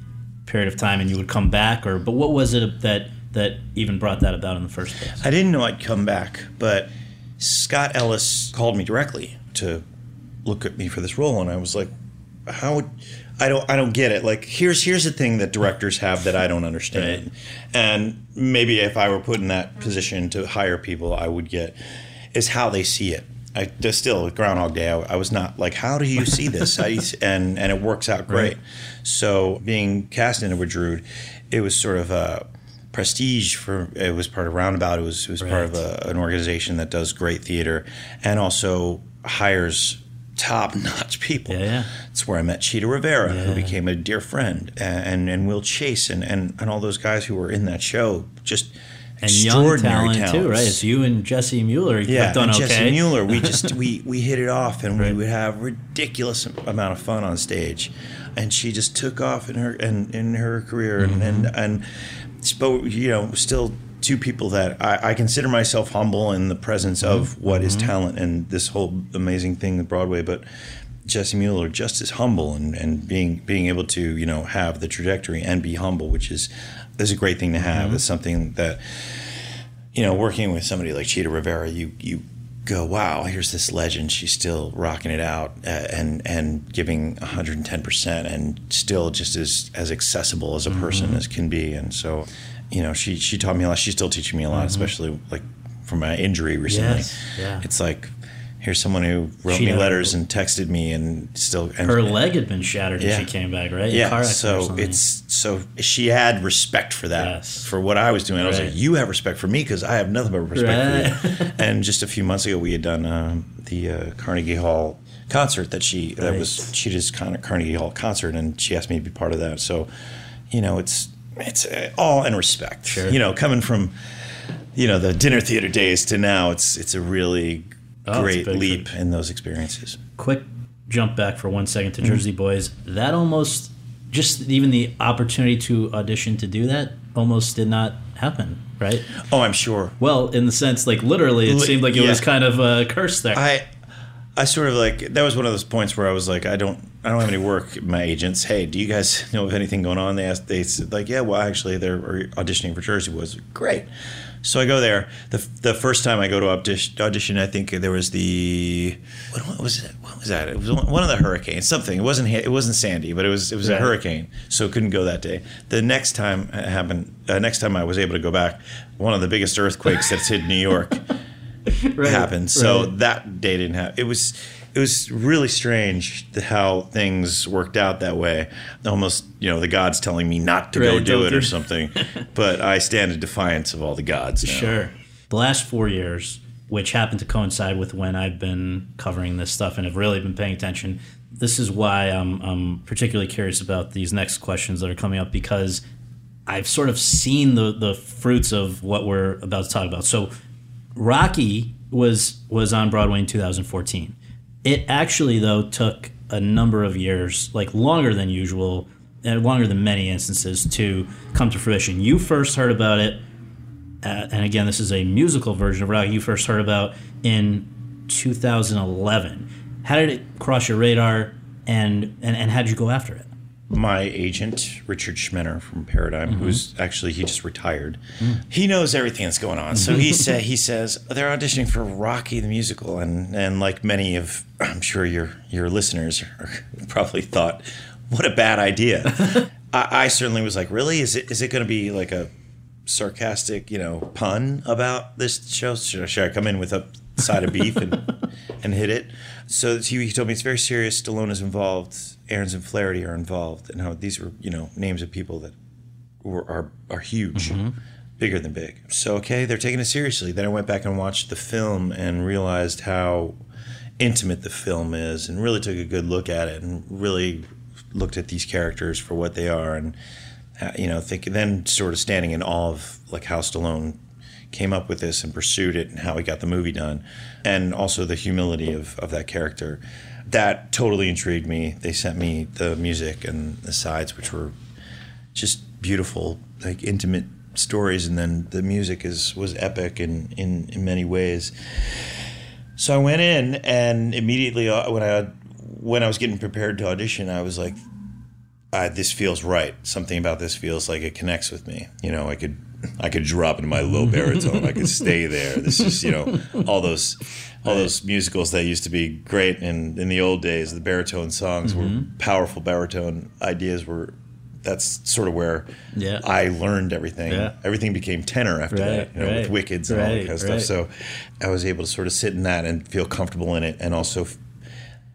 S1: period of time and you would come back, or but what was it that that even brought that about in the first place?
S5: I didn't know I'd come back, but Scott Ellis called me directly to look at me for this role, and I was like, "How would I don't I don't get it? Like, here's here's the thing that directors have that I don't understand, and maybe if I were put in that position to hire people, I would get is how they see it." I just still Groundhog Day, I, I was not like, "How do you see this?" How do you see, and and it works out great. So being cast in Edward Drood, it was sort of a prestige for it was part of Roundabout. It was it was part of a, an organization that does great theater and also hires top *laughs* notch people.
S1: Yeah, yeah.
S5: It's where I met Chita Rivera, who became a dear friend, and and, and Will Chase and, and and all those guys who were in that show. Just
S1: And young talent too, right? It's you and Jessie Mueller. You
S5: Yeah,
S1: done
S5: and
S1: okay.
S5: Jessie Mueller, we *laughs* just we we hit it off, and
S1: Right.
S5: we would have ridiculous amount of fun on stage, and she just took off in her in, in her career,
S1: Mm-hmm.
S5: and and and spoke, you know, still two people that I, I consider myself humble in the presence of
S1: Mm-hmm.
S5: what is talent and this whole amazing thing with Broadway, but. Jessie Mueller just as humble and, and being being able to you know have the trajectory and be humble, which is is a great thing to have.
S1: Mm-hmm.
S5: It's something that you know, working with somebody like Chita Rivera, you you go, wow, here's this legend. She's still rocking it out uh, and and giving 110 percent, and still just as as accessible as a person
S1: Mm-hmm.
S5: as can be. And so, you know, she she taught me a lot. She's still teaching me a lot, especially like from my injury recently.
S1: Mm-hmm. Yes, yeah.
S5: It's like here's someone who wrote
S1: She
S5: me letters and texted me and still and,
S1: Her leg had been shattered
S5: Yeah.
S1: when she came back, right?
S5: Yeah,
S1: car accident or
S5: so it's so she had respect for that
S1: Yes.
S5: for what I was doing. I was like, you have respect for me because I have nothing but respect for you. *laughs* And just a few months ago, we had done um, the uh, Carnegie Hall concert that she that was
S1: Right.
S5: Chita's Con- Carnegie Hall concert, and she asked me to be part of that. So, you know, it's it's uh, all in respect.
S1: Sure.
S5: You know, coming from you know the dinner theater days to now, it's it's a really
S1: Oh,
S5: great leap
S1: thing.
S5: in those experiences.
S1: quick jump back for one second
S5: Mm-hmm.
S1: to Jersey Boys. That almost, just even the opportunity to audition to do that, almost did not happen, right?
S5: Oh, I'm sure.
S1: Well, in the sense, like literally, it
S5: Li-
S1: seemed like it was kind of a curse there.
S5: I I sort of like that was one of those points where I was like, I don't I don't have any work. My agents, hey, do you guys *laughs* know of anything going on? They asked, they said like, yeah, well, actually, they're auditioning for Jersey was great. So I go there. the The first time I go to audition, audition I think there was the what, what was it? What was that? It was one of the hurricanes. Something. It wasn't. It wasn't Sandy, but it was. It was a hurricane. So it couldn't go that day. The next time it happened. Uh, next time I was able to go back. One of the biggest earthquakes that's hit New York *laughs*
S1: Right,
S5: happened. So
S1: right.
S5: that day didn't happen. It was it was really strange how things worked out that way. Almost, you know, the gods telling me not to go
S1: Right,
S5: do
S1: don't
S5: it or something. but I stand in defiance of all the gods. Now.
S1: Sure. The last four years, which happened to coincide with when I've been covering this stuff and have really been paying attention, this is why I'm, I'm particularly curious about these next questions that are coming up because I've sort of seen the, the fruits of what we're about to talk about. So, Rocky was was on Broadway in 2014. It actually though took a number of years, like longer than usual, and longer than many instances, to come to fruition. You first heard about it uh, and again, this is a musical version of Rocky you first heard about in 2011. How did it cross your radar, and and, and how did you go after it?
S5: My agent Richard Schmenner from Paradigm, mm-hmm. who's actually he just retired. He knows everything that's going on. So he mm-hmm. said he says they're auditioning for Rocky the musical, and and like many of I'm sure your your listeners are, *laughs* probably thought, what a bad idea. *laughs* I, I certainly was like, really? Is it is it going to be like a sarcastic, you know, pun about this show? Should, I- should I come in with a side of beef and *laughs* and hit it? So he, he told me it's very serious. Stallone is involved. Ahrens and Flaherty are involved, and how these were, you know, names of people that were are are huge, bigger than big. So okay, they're taking it seriously. Then I went back and watched the film and realized how intimate the film is, and really took a good look at it, and really looked at these characters for what they are, and uh, you know, think then sort of standing in awe of like how Stallone came up with this and pursued it and how he got the movie done and also the humility of, of that character that totally intrigued me they sent me the music and the sides which were just beautiful like intimate stories and then the music is was epic in in, in many ways so I went in and immediately uh, when I when I was getting prepared to audition I was like uh, this feels right. Something about this feels like it connects with me. You know, I could I could drop into my low baritone. I could stay there. This is you know all those all those musicals that used to be great in in the old days. The baritone songs were powerful. Baritone ideas were. That's sort of where
S1: Yeah.
S5: I learned everything.
S1: Yeah.
S5: Everything became tenor after
S1: Right,
S5: that, you know, with
S1: right,
S5: wickeds and all that kind of stuff. So I was able to sort of sit in that and feel comfortable in it, and also f-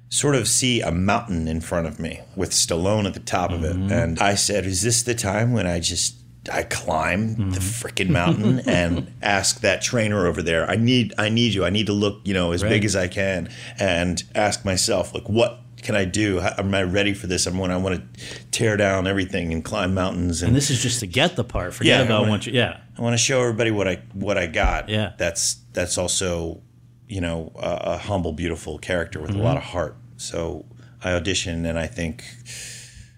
S5: sort of see a mountain in front of me with Stallone at the top of
S1: Mm-hmm.
S5: it. And I said, Is this the time when I just I climb the
S1: Mm-hmm.
S5: freaking mountain *laughs* and ask that trainer over there, I need I need you. I need to look, you know, as
S1: Right.
S5: big as I can and ask myself, like, what can I do? How, am I ready for this? I'm when I want to tear down everything and climb mountains and,
S1: And this is just to get the part. Forget
S5: Yeah, I
S1: about
S5: wanna-
S1: you. Yeah.
S5: I want to show everybody what I what I got.
S1: Yeah.
S5: that's that's also you know a, a humble, beautiful character with
S1: Mm-hmm.
S5: a lot of heart. So I audition, and I think.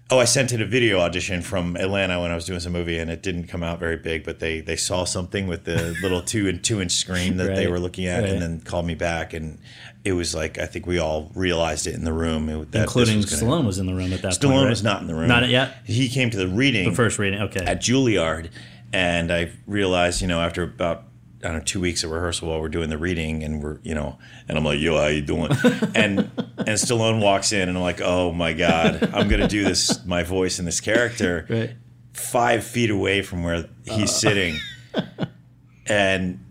S5: Oh, I sent in a video audition from Atlanta when I was doing some movie, and it didn't come out very big. But they they saw something with the *laughs* little two and two inch screen that they were looking at,
S1: right.
S5: and then called me back, and it was like I think we all realized it in the room, it,
S1: Including
S5: was gonna-
S1: Stallone was in the room at that point.
S5: Stallone
S1: right?
S5: was not in the room.
S1: Not yet.
S5: He came to the reading
S1: The first reading. Okay.
S5: at Juilliard, and I realized, you know, after about I don't know two weeks of rehearsal while we're doing the reading, and we're, you know, and I'm like, "Yo, how you doing?" *laughs* and and Stallone walks in, and I'm like, "Oh my god, I'm gonna do this, my voice in this character, *laughs*
S1: right.
S5: five feet away from where he's uh. sitting," *laughs* and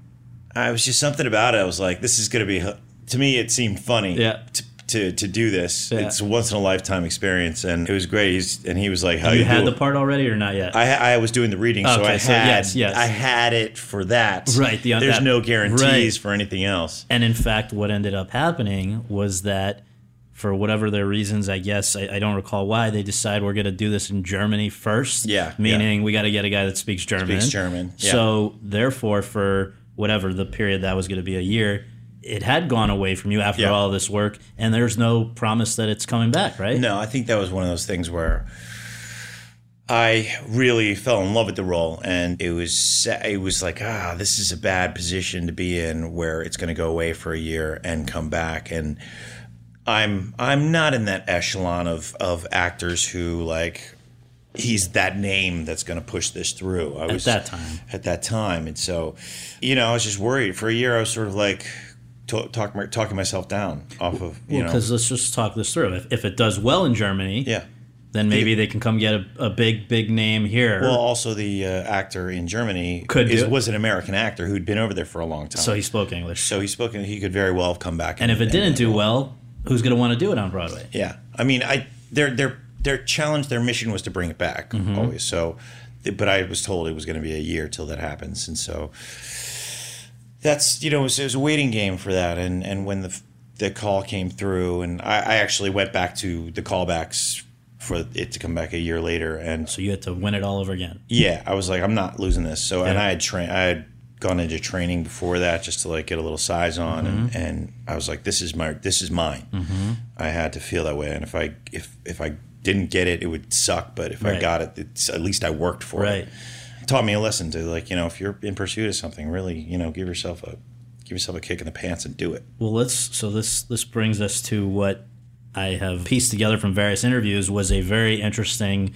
S5: I was just something about it. I was like, "This is gonna be." To me, it seemed funny.
S1: Yeah.
S5: To, to, to do this,
S1: Yeah.
S5: it's a once in a lifetime experience, and it was great. He's, and he was like, "How
S1: You,
S5: you,
S1: had
S5: doing?"
S1: the part already or not yet?
S5: I, I was doing the reading, so I
S1: so
S5: had
S1: yes, yes.
S5: I had it for that.
S1: Right, the-
S5: There's
S1: that-
S5: no guarantees
S1: right.
S5: for anything else.
S1: And in fact, what ended up happening was that, for whatever their reasons, I guess I, I don't recall why they decide we're going to do this in Germany first.
S5: Yeah,
S1: meaning we got to get a guy that speaks German.
S5: Speaks German, yeah.
S1: So therefore, for whatever the period that was going to be a year, it had gone away from you after
S5: Yeah.
S1: all this work, and there's no promise that it's coming back, right?
S5: No, I think that was one of those things where I really fell in love with the role, and it was it was like ah, this is a bad position to be in, where it's going to go away for a year and come back, and I'm I'm not in that echelon of of actors who like he's that name that's going to push this through. I was At
S1: that time.
S5: At that time, and so you know, I was just worried for a year. I was sort of like to- talk, talking myself down off of you know
S1: Because let's just talk this through. If, if it does well in Germany,
S5: yeah.
S1: then maybe they can come get a, a big, big name here.
S5: Well, also the uh, actor in Germany
S1: Could
S5: is, was an American actor who'd been over there for a long time.
S1: so he spoke English.
S5: so he spoke, and he could very well have come back.
S1: and if it didn't do well, who's going to want to do it on Broadway?
S5: yeah, I mean, I their their their challenge, their mission was to bring it back
S1: Mm-hmm.
S5: always. So, but I was told it was going to be a year till that happens, and so that's you know it was, it was a waiting game for that. And and when the the call came through, and I, I actually went back to the callbacks for it to come back a year later, and
S1: So you had to win it all over again.
S5: Yeah, I was like, I'm not losing this. So, and I had trained, I had gone into training before that just to like get a little size on, and,
S1: Mm-hmm.
S5: and I was like, this is my, this is mine. I had to feel that way, and if I, if if I didn't get it, it would suck. But if I got it, it's, at least I worked for
S1: Right.
S5: it. Taught me a lesson to like, you know, if you're in pursuit of something, really, you know, give yourself a, give yourself a kick in the pants and do it.
S1: Well, let's. So this this brings us to what I have pieced together from various interviews was a very interesting,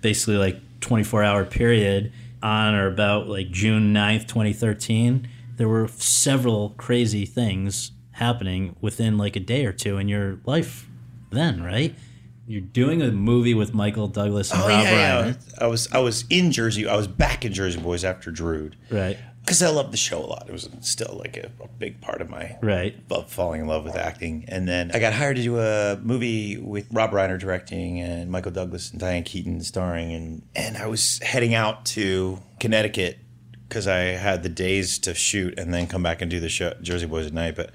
S1: basically like 24 hour period on or about like June 9th, 2013. There were several crazy things happening within like a day or two in your life then, right? You're doing a movie with Michael Douglas and
S5: Oh
S1: Rob
S5: yeah,
S1: Reiner.
S5: yeah. I was I was in Jersey. I was back in Jersey Boys after Drood.
S1: Right.
S5: Because I loved the show a lot. It was still like a, a big part of my
S1: Right.
S5: love, falling in love with acting. And then I got hired to do a movie with Rob Reiner directing and Michael Douglas and Diane Keaton starring. And, and I was heading out to Connecticut because I had the days to shoot and then come back and do the show, Jersey Boys at night. But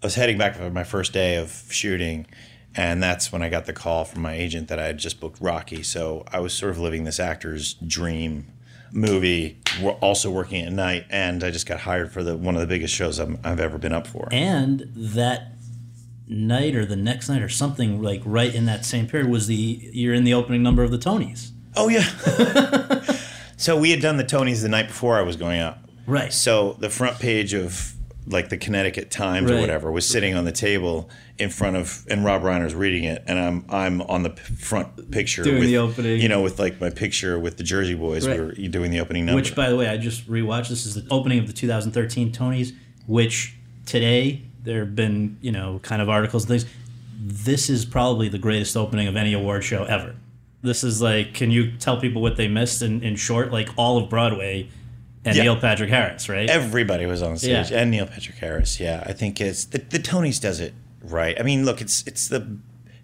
S5: I was heading back for my first day of shooting. And that's when I got the call from my agent that I had just booked Rocky. So I was sort of living this actor's dream movie, we're also working at night. And I just got hired for the one of the biggest shows I'm, I've ever been up for.
S1: And that night or the next night or something like right in that same period was the you're in the opening number of the Tonys.
S5: Oh yeah. *laughs* so we had done the Tonys the night before I was going out.
S1: Right.
S5: So the front page of like the Connecticut Times or whatever was sitting on the table in front of, and Rob Reiner's reading it, and I'm I'm on the front picture
S1: Doing
S5: with,
S1: the opening.
S5: you know, with like my picture with the Jersey Boys.
S1: Right.
S5: We were doing the opening number.
S1: Which, by the way, I just rewatched. This is the opening of the 2013 Tonys, which today there have been, you know, kind of articles and things. This is probably the greatest opening of any award show ever. This is like, can you tell people what they missed in, in short? Like all of Broadway and
S5: Yeah.
S1: Neil Patrick Harris, right?
S5: Everybody was on stage,
S1: Yeah.
S5: and Neil Patrick Harris. Yeah, I think it's the, the Tonys does it right. I mean, look, it's it's the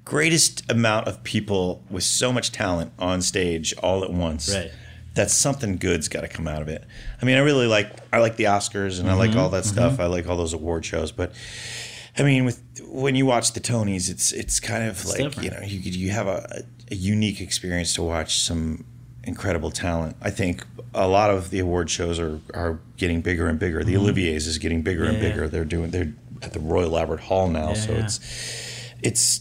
S5: greatest amount of people with so much talent on stage all at once.
S1: Right.
S5: That something good's got to come out of it. I mean, I really like I like the Oscars and I like
S1: Mm-hmm,
S5: all that stuff. I like all those award shows, but I mean, with when you watch the Tonys, it's it's kind of like
S1: different.
S5: you know you you have a, a unique experience to watch some incredible talent. I think a lot of the award shows are are getting bigger and bigger. The Olivier's is getting bigger and
S1: Mm-hmm. Yeah.
S5: bigger. They're doing they're at the Royal Albert Hall now, so
S1: yeah.
S5: it's it's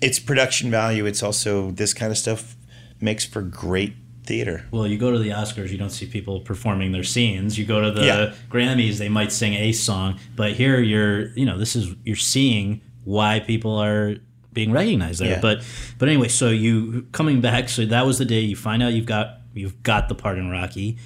S5: it's production value. It's also this kind of stuff makes for great theater.
S1: Well, you go to the Oscars, you don't see people performing their scenes. You go to the
S5: Yeah.
S1: Grammys, they might sing a song, but here you're, you know, this is you're seeing why people are being recognized there.
S5: Yeah.
S1: But but anyway, so you coming back, so that was the day you find out you've got you've got the part in Rocky.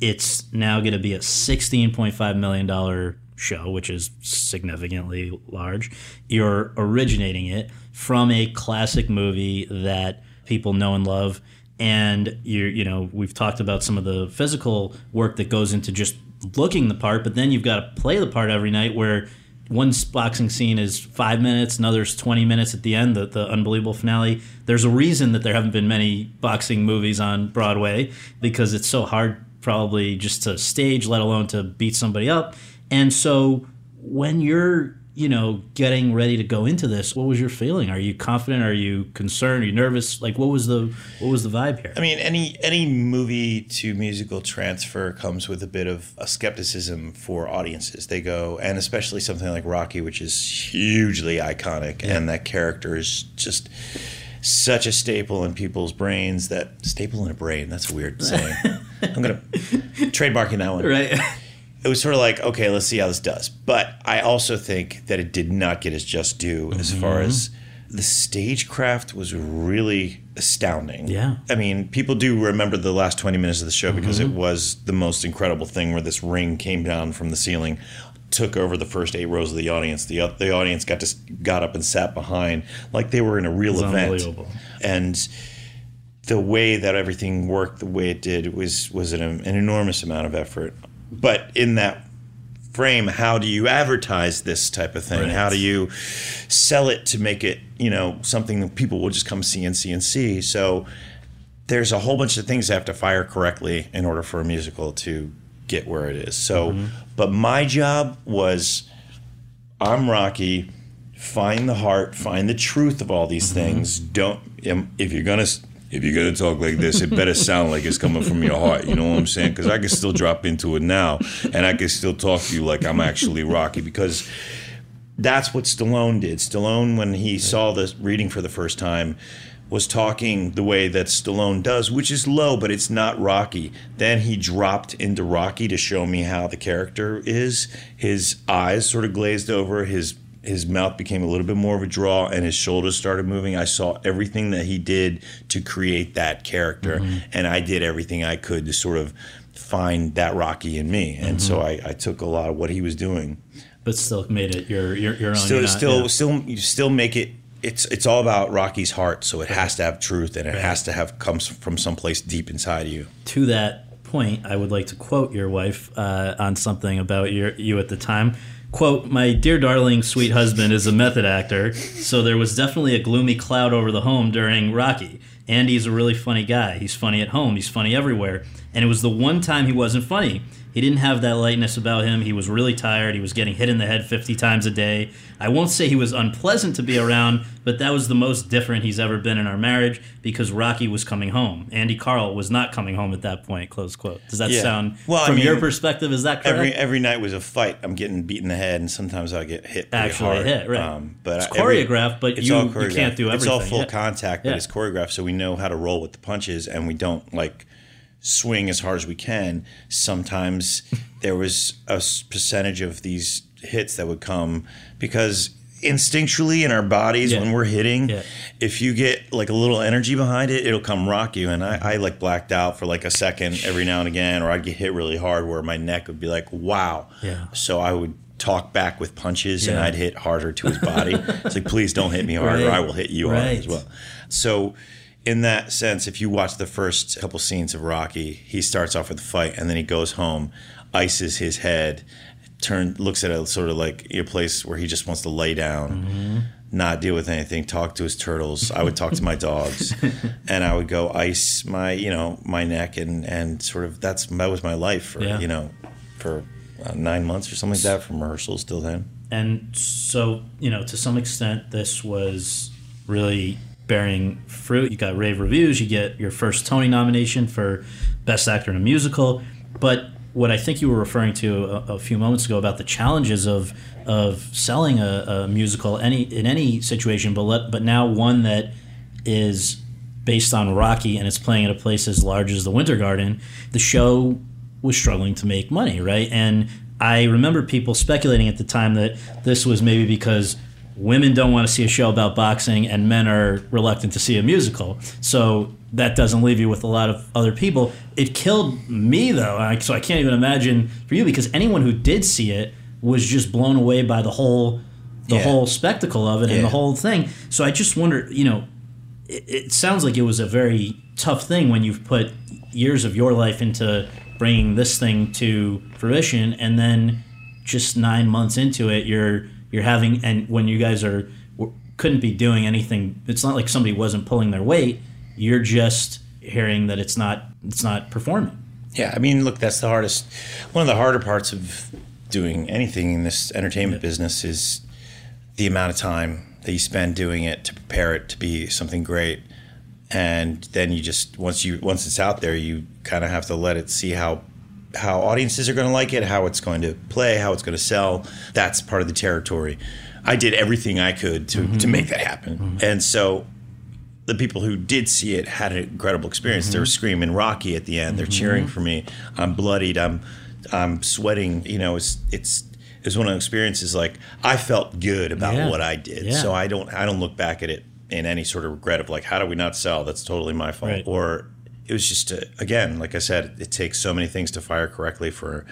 S1: It's now going to be a sixteen point five million dollar show, which is significantly large. You're originating it from a classic movie that people know and love, and you you know we've talked about some of the physical work that goes into just looking the part, but then you've got to play the part every night where. One boxing scene is five minutes, another's 20 minutes at the end, the, the unbelievable finale. There's a reason that there haven't been many boxing movies on Broadway because it's so hard, probably, just to stage, let alone to beat somebody up. And so when you're, you know, getting ready to go into this, what was your feeling? Are you confident? Are you concerned? Are you nervous? Like, what was the what was the vibe here?
S5: I mean, any any movie to musical transfer comes with a bit of a skepticism for audiences. They go, and especially something like Rocky, which is hugely iconic, and that character is just such a staple in people's brains. That staple in a brain. That's a weird saying. *laughs* I'm gonna trademarking that one.
S1: right.
S5: It was sort of like, okay, let's see how this does. But I also think that it did not get its just due as far mm-hmm. as the stagecraft was really astounding.
S1: Yeah.
S5: I mean, people do remember the last 20 minutes of the show because it mm-hmm. was the most incredible thing where this ring came down from the ceiling, took over the first eight rows of the audience. The, uh, the audience got to got up and sat behind like they were in a real event.
S1: unbelievable.
S5: And the way that everything worked the way it did was was an, an enormous amount of effort. But in that frame, how do you advertise this type of thing?
S1: Right.
S5: How do you sell it to make it, you know, something that people will just come see and see and see? So there's a whole bunch of things that have to fire correctly in order for a musical to get where it is. So, but my job was I'm Rocky. Find the heart, find the truth of all these things. Don't um, if you're gonna if you're gonna talk like this, it better sound like it's coming from your heart. You know what I'm saying? Because I can still drop into it now, and I can still talk to you like I'm actually Rocky. Because that's what Stallone did. Stallone, when he saw the reading for the first time, was talking the way that Stallone does, which is low, but it's not Rocky. Then he dropped into Rocky to show me how the character is. His eyes sort of glazed over, his his mouth became a little bit more of a draw and his shoulders started moving. I saw everything that he did to create that character,
S1: Mm-hmm.
S5: and I did everything I could to sort of find that Rocky in me. And so
S1: Mm-hmm.
S5: I, I took a lot of what he was doing.
S1: but still made it your your, your own.
S5: Still,
S1: not-
S5: still,
S1: yeah.
S5: still, you still make it. It's it's all about Rocky's heart, so it has to have truth and it has to have comes from someplace deep inside of you.
S1: to that point, I would like to quote your wife uh, on something about your, you at the time. Quote, my dear darling sweet husband is a method actor, so there was definitely a gloomy cloud over the home during Rocky. Andy's a really funny guy. He's funny at home, he's funny everywhere. And it was the one time he wasn't funny. He didn't have that lightness about him. He was really tired. He was getting hit in the head 50 times a day. I won't say he was unpleasant to be around, but that was the most different he's ever been in our marriage because Rocky was coming home. Andy Karl was not coming home at that point, close quote. Does that
S5: Yeah.
S1: sound,
S5: Well, I
S1: from your perspective, is that correct?
S5: Every every night was a fight. I'm getting beat in the head, and sometimes I get hit.
S1: Actually
S5: hard.
S1: hit, right.
S5: Um, but
S1: It's
S5: I- every-
S1: choreographed, but
S5: it's
S1: you-
S5: all
S1: you can't do everything.
S5: It's all full
S1: yeah.
S5: contact, but
S1: Yeah.
S5: it's choreographed, so we know how to roll with the punches, and we don't like swing as hard as we can. Sometimes *laughs* there was a percentage of these hits that would come because instinctually in our bodies
S1: Yeah.
S5: when we're hitting
S1: Yeah.
S5: if you get like a little energy behind it it'll come rock you and I, I like blacked out for like a second every now and again or i'd get hit really hard where my neck would be like wow
S1: Yeah.
S5: so i would talk back with punches and i'd hit harder to his body *laughs* it's like please don't hit me hard or
S1: Right.
S5: i will hit you hard as well so in that sense if you watch the first couple scenes of rocky he starts off with a fight and then he goes home ices his head turn looks at a sort of like a place where he just wants to lay down
S1: Mm-hmm.
S5: not deal with anything talk to his turtles i would talk to my dogs *laughs* and i would go ice my you know my neck and and sort of that's that was my life for
S1: Yeah.
S5: you know for uh, nine months or something like that from rehearsals till then
S1: And so, you know, to some extent, this was really bearing fruit. You got rave reviews. You get your first Tony nomination for Best Actor in a Musical. But what I think you were referring to a, a few moments ago about the challenges of of selling a, a musical any in any situation, but let, but now one that is based on Rocky and it's playing at a place as large as the Winter Garden, the show was struggling to make money, right? And I remember people speculating at the time that this was maybe because women don't want to see a show about boxing and men are reluctant to see a musical. So that doesn't leave you with a lot of other people. It killed me though, I- so I can't even imagine for you because anyone who did see it was just blown away by the whole the
S5: Yeah.
S1: whole spectacle of it and the whole thing. So I just wonder, you know, it, it sounds like it was a very tough thing when you've put years of your life into bringing this thing to fruition and then just 9 months into it you're you're having and when you guys are couldn't be doing anything it's not like somebody wasn't pulling their weight you're just hearing that it's not it's not performing
S5: Yeah, I mean, look, that's the hardest. One of the harder parts of doing anything in this entertainment business is the amount of time that you spend doing it to prepare it to be something great, and then you just once you once it's out there, you kind of have to let it see how how audiences are going to like it, how it's going to play, how it's going to sell. That's part of the territory. I did everything I could to to mm-hmm. make that happen, mm-hmm. and so the people who did see it had an incredible experience. They were mm-hmm. screaming Rocky at the end. They're cheering for me. I'm bloodied. I'm I'm sweating. You know, it's it's it's one of those experiences like I felt good about
S1: Yeah.
S5: what I did.
S1: Yeah.
S5: So I don't I don't look back at it in any sort of regret of like how do we not sell? That's totally my fault.
S1: Right.
S5: Or it was just a, again, like I said, it takes so many things to fire correctly for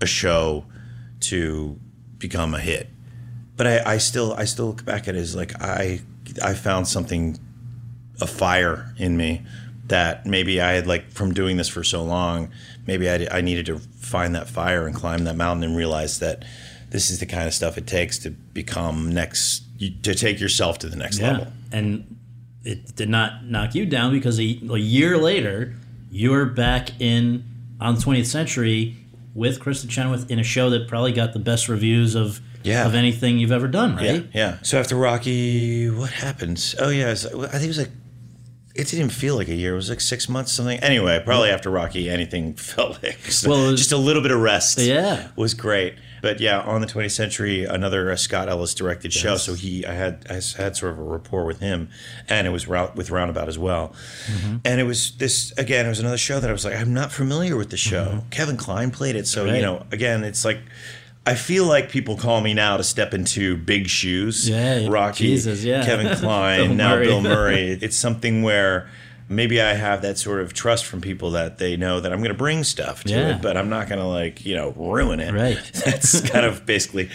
S5: a show to become a hit. But I, I still I still look back at it as like I I found something a fire in me that maybe I had like from doing this for so long, maybe I, I needed to find that fire and climb that mountain and realize that this is the kind of stuff it takes to become next, to take yourself to the next level.
S1: And it did not knock you down because a, a year later, you're back in on the 20th century with Kristin Chenoweth in a show that probably got the best reviews of
S5: Yeah.
S1: of anything you've ever done, right?
S5: yeah. yeah. So after Rocky, what happens? Oh yeah, was- I think it was like it didn't even feel like a year. It was like six months, something. Anyway, probably after Rocky, anything *laughs* felt like just,
S1: Well, was-
S5: just a little bit of rest.
S1: Yeah.
S5: was great. But yeah, on the 20th century, another uh, Scott Ellis directed show. So he, I had, I had sort of a rapport with him, and it was route with Roundabout as well.
S1: Mm-hmm.
S5: And it was this again. It was another show that I was like, I'm not familiar with the show. Kevin Kline played it, so you know, again, it's like I feel like people call me now to step into big shoes.
S1: Yeah,
S5: Rocky,
S1: Jesus, yeah.
S5: Kevin *laughs*
S1: Bill
S5: Kline, now
S1: Murray.
S5: Bill *laughs* Murray. It's something where maybe I have that sort of trust from people that they know that I'm going to bring stuff to
S1: Yeah.
S5: it, but I'm not going to like you know ruin it.
S1: Right. *laughs*
S5: That's kind of basically.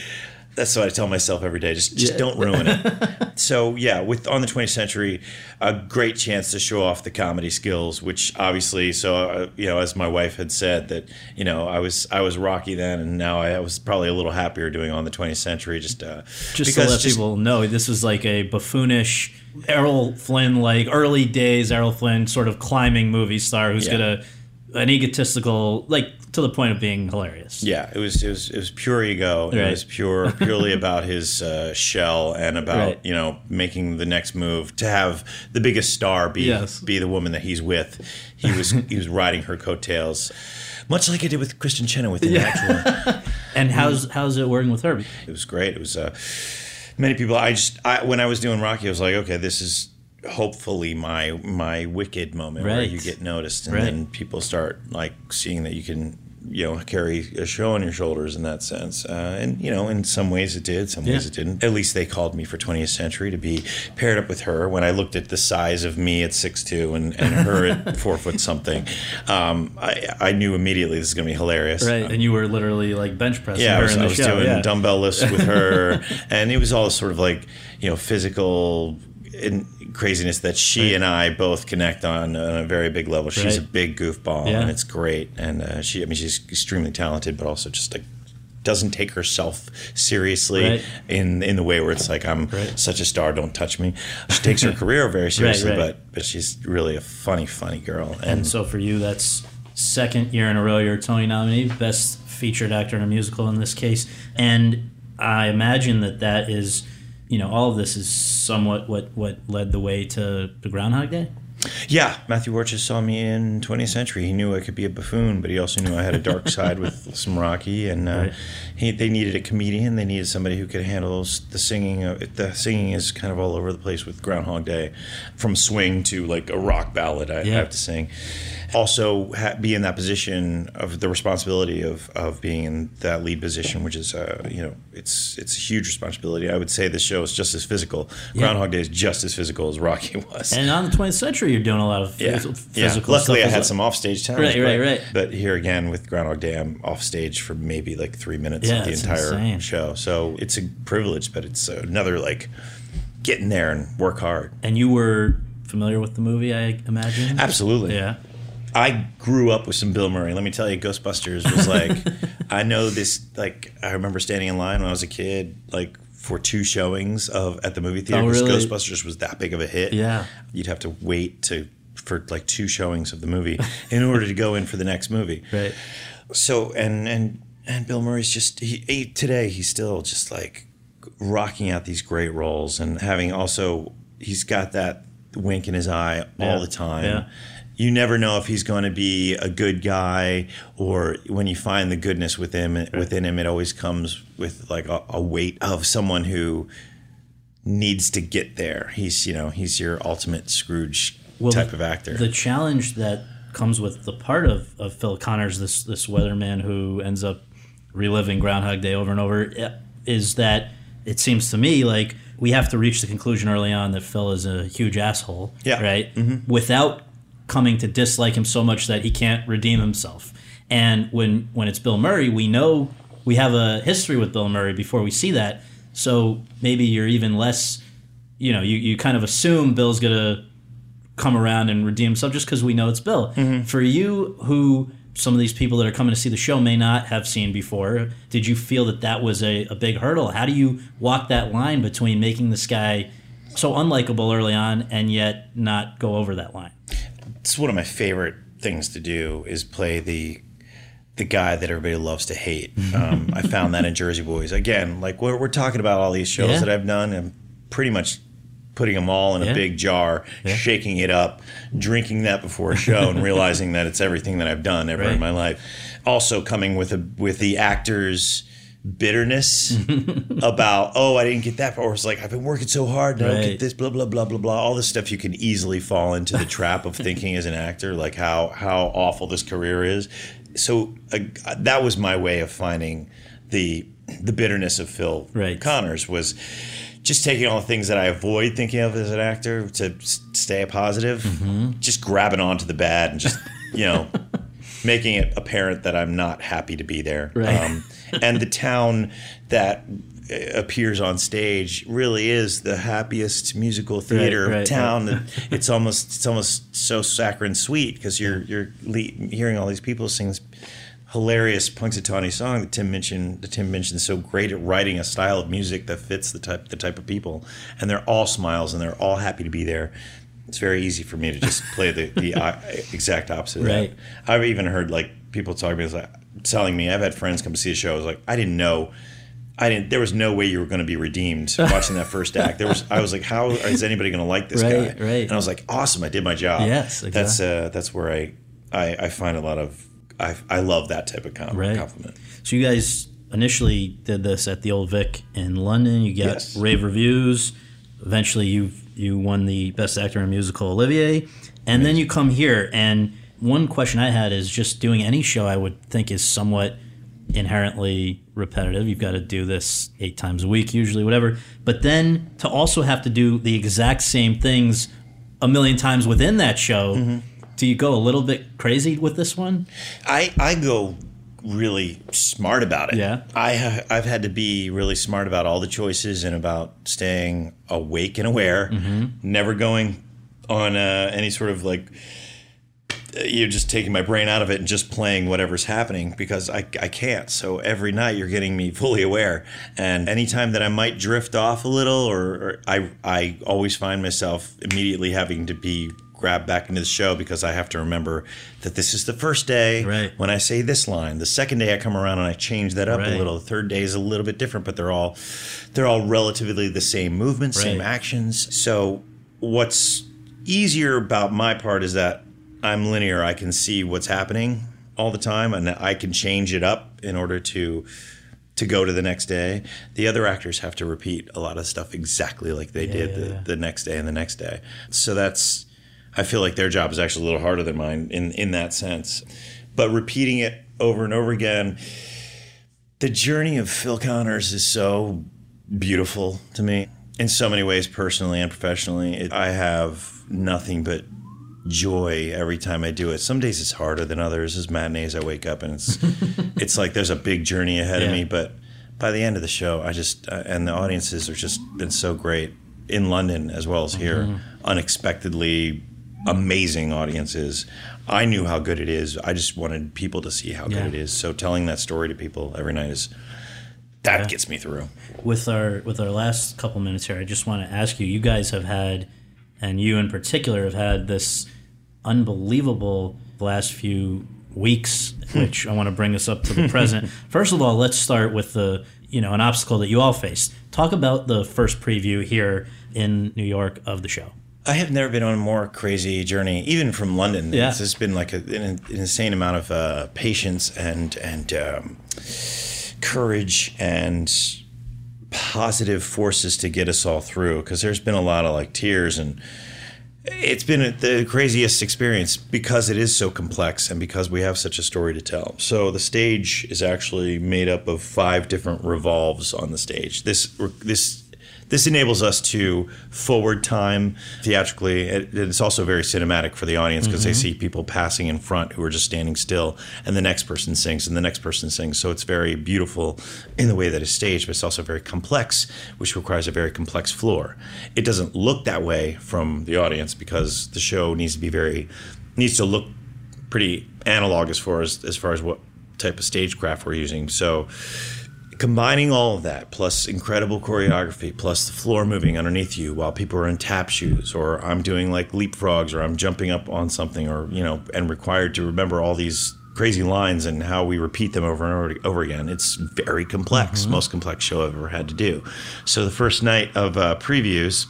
S5: That's what I tell myself every day. Just, just
S1: Yeah.
S5: don't ruin it. *laughs* so yeah, with on the 20th century, a great chance to show off the comedy skills, which obviously, so uh, you know, as my wife had said that you know I was I was Rocky then, and now I was probably a little happier doing on the 20th century. Just uh,
S1: just to let people know, this was like a buffoonish Errol Flynn, like early days Errol Flynn, sort of climbing movie star who's
S5: Yeah.
S1: gonna an egotistical, like to the point of being hilarious.
S5: Yeah, it was it was it was pure ego. It was pure *laughs* purely about his uh, shell and about
S1: Right.
S5: you know making the next move to have the biggest star be
S1: Yes.
S5: be the woman that he's with. He was *laughs* he was riding her coattails, much like I did with Kristin Chenoweth in actual. *laughs*
S1: And how's how's it working with her?
S5: It was great. It was uh, many people. I just I, when I was doing Rocky, I was like, okay, this is hopefully my my wicked moment where you get noticed, and
S1: Right.
S5: then people start like seeing that you can. You know, carry a show on your shoulders in that sense, uh, and you know, in some ways it did, some ways it didn't. At least they called me for 20th Century to be paired up with her. When I looked at the size of me at six two and, and her at *laughs* four foot something, um, I, I knew immediately this is going to be hilarious.
S1: Right, and you were literally like bench pressing
S5: Yeah, I was, I was
S1: show.
S5: doing
S1: yeah.
S5: dumbbell lifts with her, *laughs* and it was all sort of like you know physical craziness that she
S1: Right.
S5: and I both connect on, on a very big level. She's
S1: Right.
S5: a big goofball,
S1: Yeah.
S5: and it's great. And uh, she, I mean, she's extremely talented, but also just like doesn't take herself seriously
S1: Right.
S5: in in the way where it's like I'm such a star, don't touch me. She takes her *laughs* career very seriously, but but she's really a funny, funny girl.
S1: And so for you, that's second year in a row you're a Tony nominee, best featured actor in a musical in this case. And I imagine that that is, you know, all of this is somewhat what what led the way to the Groundhog Day.
S5: Yeah, Matthew Warchus saw me in 20th Century. He knew I could be a buffoon, but he also knew I had a dark *laughs* side with some Rocky, and uh,
S1: Right.
S5: he, they needed a comedian. They needed somebody who could handle the singing. The singing is kind of all over the place with Groundhog Day, from swing to like a rock ballad. I, I
S1: Yeah.
S5: have to sing. Also, ha- be in that position of the responsibility of, of being in that lead position, which is uh, you know it's it's a huge responsibility. I would say this show is just as physical.
S1: Yeah.
S5: Groundhog Day is just as physical as Rocky was.
S1: And on the 20th century, you're doing a lot of
S5: Yeah,
S1: phys-
S5: yeah.
S1: physical
S5: Luckily,
S1: stuff
S5: I had
S1: well.
S5: some offstage time.
S1: Right, right,
S5: but,
S1: right.
S5: But here again with Groundhog Day, I'm off stage for maybe like three minutes
S1: Yeah,
S5: of the entire
S1: insane.
S5: show. So it's a privilege, but it's another like get in there and work hard.
S1: And you were familiar with the movie, I imagine.
S5: Absolutely.
S1: Yeah.
S5: I grew up with some Bill Murray. Let me tell you, Ghostbusters was like, *laughs* I know this. Like, I remember standing in line when I was a kid, like for two showings of at the movie theater.
S1: Oh, really?
S5: Ghostbusters was that big of a hit.
S1: Yeah.
S5: you'd have to wait to for like two showings of the movie in order to go in for the next movie. *laughs*
S1: Right.
S5: So and and and Bill Murray's just he, he today he's still just like rocking out these great roles and having also he's got that wink in his eye
S1: Yeah.
S5: all the time.
S1: Yeah.
S5: You never know if he's going to be a good guy or when you find the goodness within him, within him, it always comes with like a, a weight of someone who needs to get there. He's you know he's your ultimate Scrooge type
S1: the,
S5: of actor.
S1: The challenge that comes with the part of, of Phil Connors, this this weatherman who ends up reliving Groundhog Day over and over, eh, is that it seems to me like we have to reach the conclusion early on that Phil is a huge asshole,
S5: Yeah.
S1: right? Without coming to dislike him so much that he can't redeem himself. And when when it's Bill Murray, we know we have a history with Bill Murray before we see that. So maybe you're even less, you know, you, you kind of assume Bill's gonna come around and redeem himself just because we know it's Bill. Mm-hmm. For you, who some of these people that are coming to see the show may not have seen before, did you feel that that was a, a big hurdle? How do you walk that line between making this guy so unlikable early on and yet not go over that line?
S5: It's one of my favorite things to do is play the the guy that everybody loves to hate. Um, I found that in Jersey Boys. Again, like we're, we're talking about all these shows
S1: Yeah.
S5: that I've done and pretty much putting them all in a big jar, shaking it up, drinking that before a show and *laughs* realizing that it's everything that I've done ever
S1: Right.
S5: in my life. Also coming with a with the actors bitterness *laughs* about oh I didn't get that or it's like I've been working so hard and I don't get this blah blah blah blah blah all this stuff you can easily fall into the trap of *laughs* thinking as an actor like how how awful this career is so uh, that was my way of finding the the bitterness of Phil
S1: Right.
S5: Connors was just taking all the things that I avoid thinking of as an actor to stay positive,
S1: Mm-hmm.
S5: just grabbing onto the bad and just you know *laughs* making it apparent that I'm not happy to be there. Um,
S1: Right.
S5: And the town that uh, appears on stage really is the happiest musical theater
S1: right,
S5: town. That *laughs* it's almost it's almost so saccharine sweet because you're you're le- hearing all these people sing this hilarious Punxsutawney song that Tim Minchin. That Tim Minchin is so great at writing a style of music that fits the type the type of people, and they're all smiles and they're all happy to be there. It's very easy for me to just play the, the uh, exact opposite. of that.
S1: Right.
S5: I've even heard like people talking to me, it's like, telling me. I've had friends come to see a show. I was like, I didn't know. I didn't. There was no way you were going to be redeemed *laughs* watching that first act. There was. I was like, how is anybody going to like this
S1: Right,
S5: guy?
S1: right.
S5: And I was like, awesome. I did my job.
S1: Yes, Exactly.
S5: That's uh, that's where I, I I find a lot of. I I love that type of com-
S1: Right.
S5: compliment.
S1: So you guys initially did this at the Old Vic in London. You got
S5: Yes.
S1: rave reviews. Eventually, you you won the Best Actor in a Musical Olivier, and then you come here. And one question I had is just doing any show. I would think is somewhat inherently repetitive. You've got to do this eight times a week, usually, whatever. But then to also have to do the exact same things a million times within that show.
S5: Mm-hmm.
S1: Do you go a little bit crazy with this one?
S5: I I go really smart about it.
S1: Yeah.
S5: I I've had to be really smart about all the choices and about staying awake and aware,
S1: Mm-hmm.
S5: never going on uh, any sort of like you're just taking my brain out of it and just playing whatever's happening because I, I can't. So every night you're getting me fully aware. And anytime that I might drift off a little or, or I, I always find myself immediately having to be grabbed back into the show because I have to remember that this is the first day
S1: Right.
S5: when I say this line. The second day I come around and I change that up
S1: Right.
S5: a little. The third day is a little bit different, but they're all they're all relatively the same movements, same actions. So what's easier about my part is that I'm linear. I can see what's happening all the time and I can change it up in order to to go to the next day. The other actors have to repeat a lot of stuff exactly like they did the, the next day and the next day. So that's I feel like their job is actually a little harder than mine in in that sense. But repeating it over and over again, the journey of Phil Connors is so beautiful to me in so many ways, personally and professionally. It, I have nothing but joy every time I do it. Some days it's harder than others. As matinees, I wake up and it's *laughs* it's like there's a big journey ahead of me. But by the end of the show, I just uh, and the audiences are just been so great in London as well as here. Unexpectedly amazing audiences. I knew how good it is. I just wanted people to see how
S1: Yeah.
S5: good it is. So telling that story to people every night is that gets me through.
S1: with our with our last couple minutes here, I just want to ask you. You guys have had, and you in particular have had this unbelievable last few weeks, which I want to bring us up to the present. *laughs* First of all, let's start with the you know an obstacle that you all faced. Talk about the first preview here in New York of the show.
S5: I have never been on a more crazy journey, even from London.
S1: Yeah.
S5: It's just been like a, an, an insane amount of uh, patience and and um, courage and positive forces to get us all through. Because there's been a lot of like tears and it's been the craziest experience because it is so complex and because we have such a story to tell. So the stage is actually made up of five different revolves on the stage. This this this enables us to forward time theatrically. It, it's also very cinematic for the audience because they mm-hmm. see people passing in front who are just standing still, and the next person sings, and the next person sings. So it's very beautiful in the way that it's staged, but it's also very complex, which requires a very complex floor. It doesn't look that way from the audience because the show needs to be very needs to look pretty analog as far as as far as what type of stagecraft we're using. So combining all of that plus incredible choreography plus the floor moving underneath you while people are in tap shoes or i'm doing like leapfrogs or i'm jumping up on something or you know and required to remember all these crazy lines and how we repeat them over and over, over again it's very complex most complex show i've ever had to do so the first night of uh, previews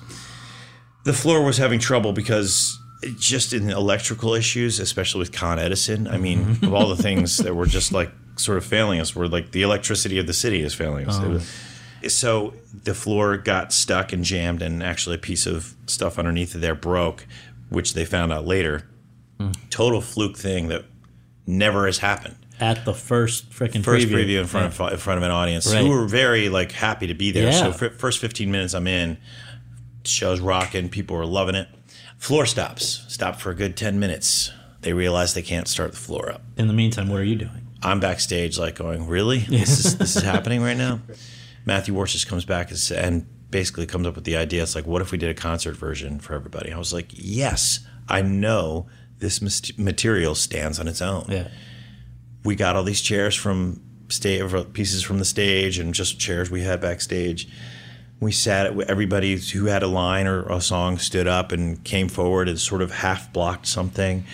S5: the floor was having trouble because just in electrical issues, especially with Con Edison. I mean, of all the things that were just like sort of failing us, Where like the electricity of the city is failing us. It was- so the floor got stuck and jammed, and actually a piece of stuff underneath there broke, which they found out later. Hmm. Total fluke thing that never has happened.
S1: at the first freaking
S5: first
S1: preview.
S5: preview, in front
S1: Yeah.
S5: of in front of an audience
S1: Right.
S5: who were very like happy to be there.
S1: Yeah.
S5: So first 15 minutes I'm in, show's rocking, people are loving it. Floor stops, stop for a good 10 minutes. They realize they can't start the floor up.
S1: In the meantime, what are you doing?
S5: I'm backstage, like going, "Really? This is this is happening right now." Matthew Warchus just comes back and, and basically comes up with the idea. It's like, "What if we did a concert version for everybody?" I was like, "Yes, I know this material stands on its own."
S1: Yeah.
S5: we got all these chairs from stage pieces from the stage and just chairs we had backstage. We sat. Everybody who had a line or a song stood up and came forward and sort of half blocked something.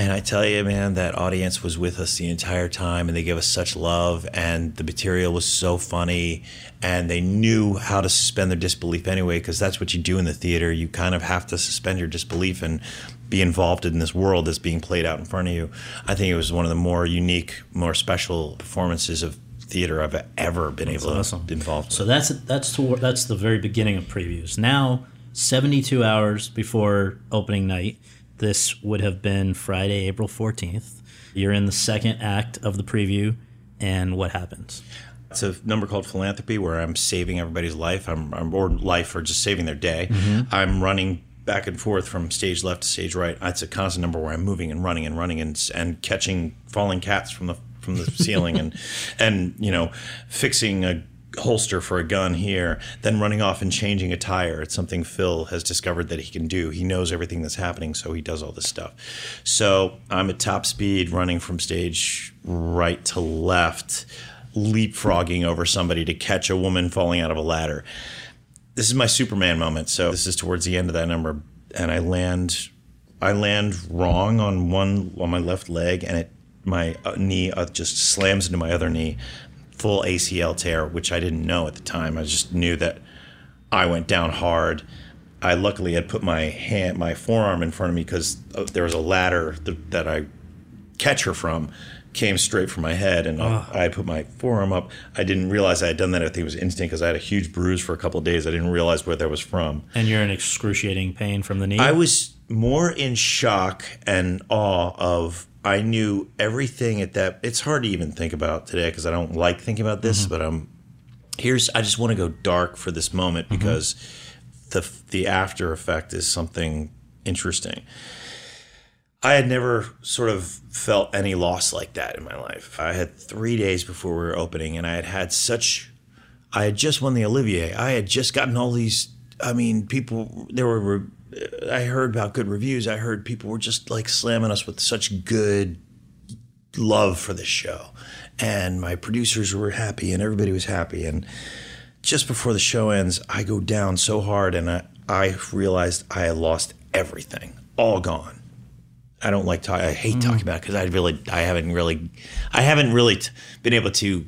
S5: And I tell you, man, that audience was with us the entire time, and they gave us such love, and the material was so funny, and they knew how to suspend their disbelief anyway, because that's what you do in the theater. You kind of have to suspend your disbelief and be involved in this world that's being played out in front of you. I think it was one of the more unique, more special performances of theater I've ever been able
S1: awesome.
S5: to be involved.
S1: So that's that's toward, that's the very beginning of previews. Now, 72 hours before opening night, this would have been Friday, April 14th. You're in the second act of the preview, and what happens?
S5: It's a number called Philanthropy where I'm saving everybody's life. I'm, I'm or life or just saving their day.
S1: Mm-hmm.
S5: I'm running back and forth from stage left to stage right. It's a constant number where I'm moving and running and running and and catching falling cats from the from the ceiling and *laughs* and you know fixing a holster for a gun here, then running off and changing a tire. It's something Phil has discovered that he can do. He knows everything that's happening, so he does all this stuff. So I'm at top speed running from stage right to left, leapfrogging over somebody to catch a woman falling out of a ladder. This is my Superman moment. So this is towards the end of that number, and I land, I land wrong on one on my left leg, and it my uh, knee uh, just slams into my other knee, full ACL tear, which I didn't know at the time. I just knew that I went down hard. I luckily had put my hand, my forearm in front of me because uh, there was a ladder that, that I catch her from came straight for my head and I put my forearm up. I didn't realize I had done that. I think it was instinct because I had a huge bruise for a couple of days. I didn't realize where that was from.
S1: And you're in excruciating pain from the knee.
S5: I was more in shock and awe of I knew everything at that it's hard to even think about today because I don't like thinking about this, mm-hmm. but I'm here's I just want to go dark for this moment mm-hmm. because the the after effect is something interesting. I had never sort of felt any loss like that in my life. I had three days before we were opening, and I had had such. I had just won the Olivier. I had just gotten all these. I mean, people. There were. I heard about good reviews. I heard people were just like slamming us with such good love for this show, and my producers were happy, and everybody was happy. And just before the show ends, I go down so hard, and I, I realized I had lost everything, all gone. I don't like talking. I hate talking about it because I really, I haven't really, I haven't really t- been able to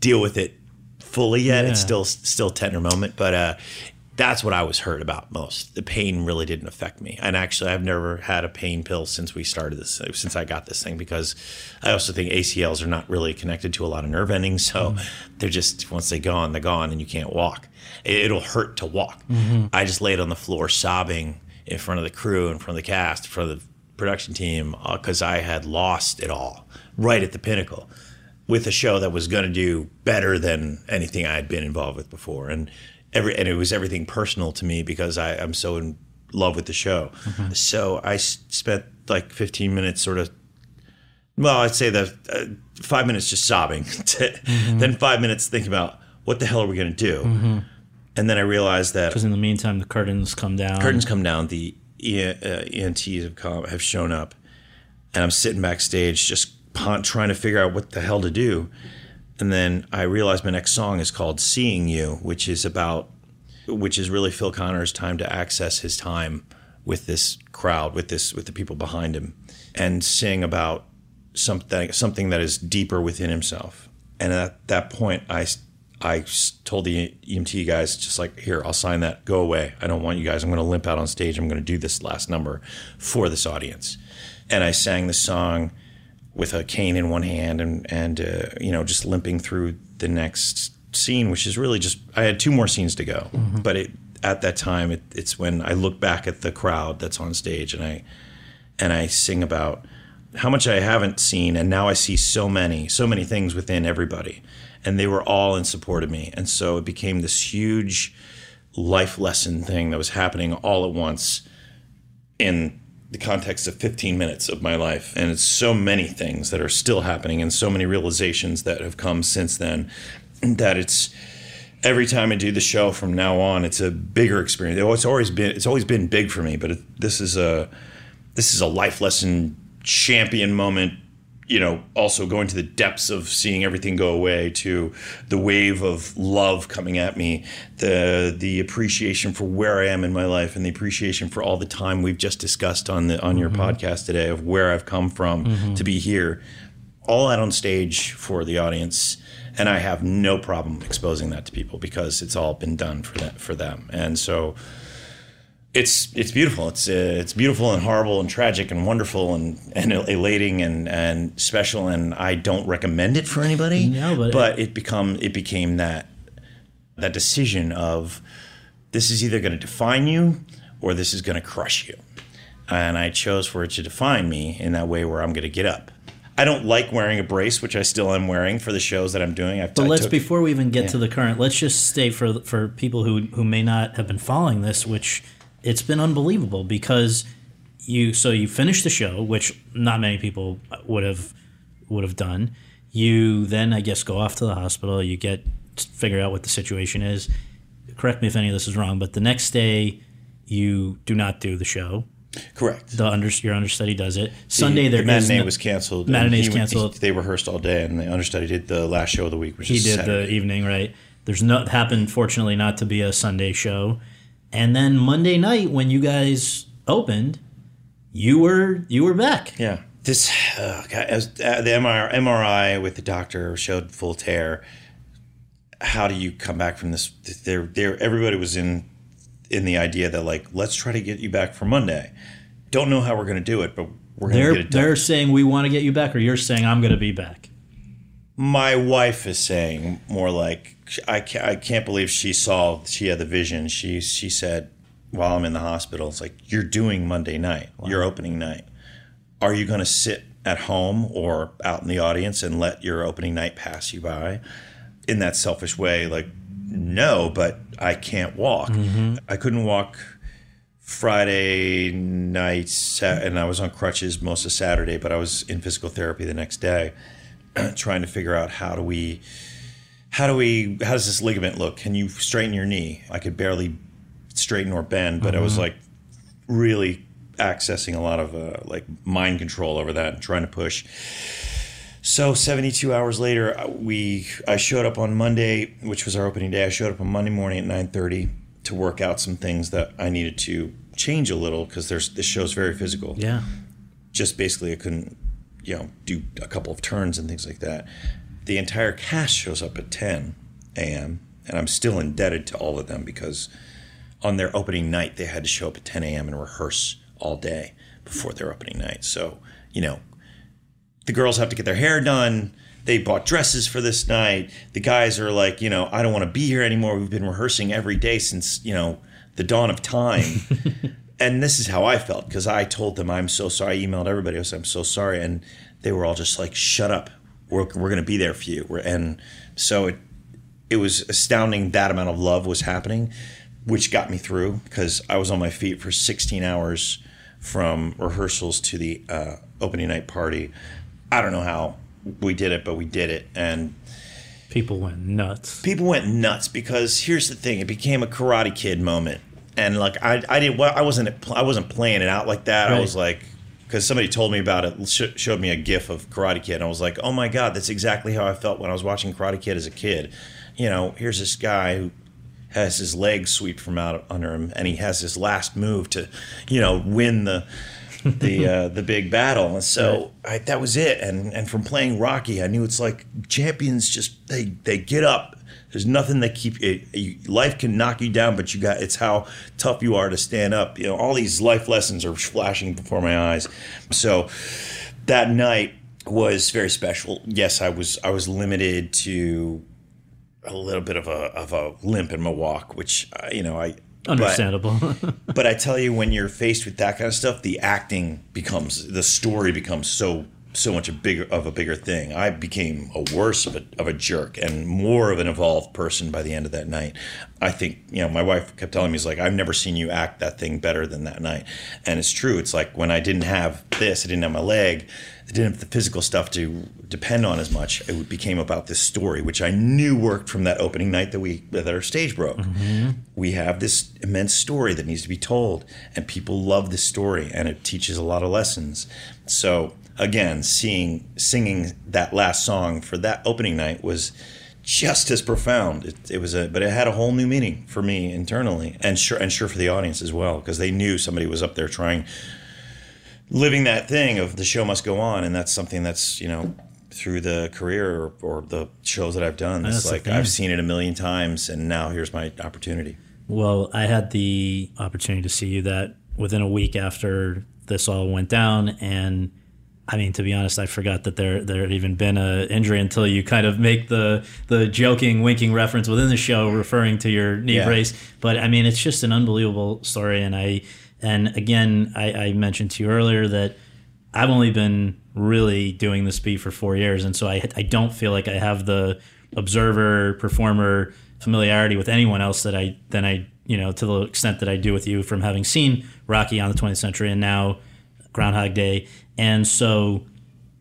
S5: deal with it fully yet. It's still still a tender moment, but uh, that's what I was hurt about most. The pain really didn't affect me, and actually, I've never had a pain pill since we started this, since I got this thing, because I also think ACLs are not really connected to a lot of nerve endings, so mm-hmm. they're just once they're gone, they're gone, and you can't walk. It, it'll hurt to walk. Mm-hmm. I just laid on the floor sobbing in front of the crew, in front of the cast, in front of the production team, uh, because I had lost it all right at the pinnacle with a show that was going to do better than anything I had been involved with before, and every and it was everything personal to me because I, I'm so in love with the show. So I s- spent like 15 minutes, sort of. Well, I'd say that uh, five minutes just sobbing, *laughs* then five minutes thinking about what the hell are we going to do, and then I realized that
S1: Because in the meantime, the curtains come down.
S5: curtains come down, the e- uh, EMTs have come, have shown up, and I'm sitting backstage just pon- trying to figure out what the hell to do. And then I realized my next song is called "Seeing You," which is about, which is really Phil Connor's time to access his time with this crowd, with this, with the people behind him, and sing about something, something that is deeper within himself. And at that point, I, I told the EMT guys, just like, here, I'll sign that. Go away. I don't want you guys. I'm going to limp out on stage. I'm going to do this last number for this audience. And I sang the song with a cane in one hand and and uh, you know just limping through the next scene, which is really just I had two more scenes to go, but it at that time it, it's when I look back at the crowd that's on stage and I and I sing about how much I haven't seen, and now I see so many, so many things within everybody, and they were all in support of me, and so it became this huge life lesson thing that was happening all at once in the context of 15 minutes of my life. And it's so many things that are still happening and so many realizations that have come since then *clears throat* that it's every time I do the show from now on, it's a bigger experience. It's always been it's always been big for me, but it, this is a this is a life lesson champion moment you know, also going to the depths of seeing everything go away to the wave of love coming at me, the the appreciation for where I am in my life and the appreciation for all the time we've just discussed on the on your mm-hmm. podcast today of where I've come from mm-hmm. to be here. All out on stage for the audience and I have no problem exposing that to people because it's all been done for that for them. And so it's it's beautiful. It's uh, it's beautiful and horrible and tragic and wonderful and, and elating and, and special. And I don't recommend it for anybody.
S1: No, but,
S5: but it become it became that that decision of this is either going to define you or this is going to crush you. And I chose for it to define me in that way where I'm going to get up. I don't like wearing a brace, which I still am wearing for the shows that I'm doing. I've,
S1: but let's took, before we even get yeah. to the current, let's just stay for for people who who may not have been following this, which it's been unbelievable because you so you finish the show, which not many people would have would have done. You then I guess go off to the hospital. You get figure out what the situation is. Correct me if any of this is wrong, but the next day you do not do the show.
S5: Correct.
S1: The under your understudy does it. Sunday
S5: the,
S1: there
S5: the matinee no, was canceled.
S1: Matinee's canceled.
S5: They rehearsed all day, and the understudy did the last show of the week, which
S1: he did
S5: Saturday.
S1: the evening. Right. There's no happened fortunately not to be a Sunday show. And then Monday night when you guys opened, you were you were back.
S5: Yeah. This uh, as, uh, the MRI, MRI with the doctor showed full tear. How do you come back from this? There, there. Everybody was in in the idea that like, let's try to get you back for Monday. Don't know how we're going to do it, but we're going to get it
S1: done. They're saying we want to get you back, or you're saying I'm going to be back.
S5: My wife is saying more like I can't, I can't believe she saw she had the vision. She she said while I'm in the hospital, it's like you're doing Monday night, wow. your opening night. Are you going to sit at home or out in the audience and let your opening night pass you by in that selfish way? Like, no, but I can't walk. Mm-hmm. I couldn't walk Friday night, and I was on crutches most of Saturday, but I was in physical therapy the next day, *clears throat* trying to figure out how do we how do we how does this ligament look? Can you straighten your knee? I could barely straighten or bend but mm-hmm. i was like really accessing a lot of uh, like mind control over that and trying to push. So 72 hours later uh, we i showed up on monday which was our opening day. I showed up on monday morning at 9.30 to work out some things that i needed to change a little because there's this show's very physical.
S1: Yeah.
S5: Just basically i couldn't you know do a couple of turns and things like that the entire cast shows up at 10 a.m. and I'm still indebted to all of them because on their opening night they had to show up at 10 a.m. and rehearse all day before their opening night. So you know, the girls have to get their hair done. They bought dresses for this night. The guys are like, you know, I don't want to be here anymore. We've been rehearsing every day since you know the dawn of time. *laughs* and this is how I felt because I told them I'm so sorry. I emailed everybody. I said I'm so sorry, and they were all just like, "Shut up! we're, we're going to be there for you. We're, and so it, it was astounding that amount of love was happening, which got me through because I was on my feet for 16 hours from rehearsals to the uh, opening night party. I don't know how we did it, but we did it. And
S1: people went nuts.
S5: People went nuts because here's the thing: it became a Karate Kid moment, and like I, I didn't, I wasn't, I wasn't playing it out like that. Right. I was like, because somebody told me about it, sh- showed me a GIF of Karate Kid, and I was like, oh my god, that's exactly how I felt when I was watching Karate Kid as a kid. You know, here's this guy who has his legs sweep from out under him, and he has his last move to, you know, win the the *laughs* uh, the big battle. And so I, that was it. And and from playing Rocky, I knew it's like champions just they they get up there's nothing that keep it. Life can knock you down, but you got it's how tough you are to stand up. You know, all these life lessons are flashing before my eyes. So that night was very special. Yes, I was I was limited to a little bit of a of a limp in my walk, which uh, you know I
S1: Understandable.
S5: But, *laughs* but I tell you, when you're faced with that kind of stuff, the acting becomes the story becomes so so much a bigger of a bigger thing. I became a worse of a, of a jerk and more of an evolved person by the end of that night. I think you know my wife kept telling me, "Is like I've never seen you act that thing better than that night," and it's true. It's like when I didn't have this, I didn't have my leg, I didn't have the physical stuff to depend on as much. It became about this story, which I knew worked from that opening night that we that our stage broke.
S1: Mm-hmm.
S5: We have this immense story that needs to be told, and people love this story, and it teaches a lot of lessons. So again, seeing singing that last song for that opening night was just as profound. It, it, was a, but it had a whole new meaning for me internally, and sure, and sure for the audience as well, because they knew somebody was up there trying, living that thing of the show must go on, and that's something that's you know through the career or, or the shows that I've done. It's like I've seen it a million times, and now here's my opportunity.
S1: Well, I had the opportunity to see you that within a week after this all went down, and I mean, to be honest, I forgot that there there had even been a injury until you kind of make the the joking, winking reference within the show, referring to your knee
S5: Yeah.
S1: brace. But I mean, it's just an unbelievable story, and I and again, I, I mentioned to you earlier that I've only been really doing this beat for four years, and so I I don't feel like I have the observer performer familiarity with anyone else that I than I you know to the extent that I do with you from having seen Rocky on the 20th Century and now Groundhog Day, and so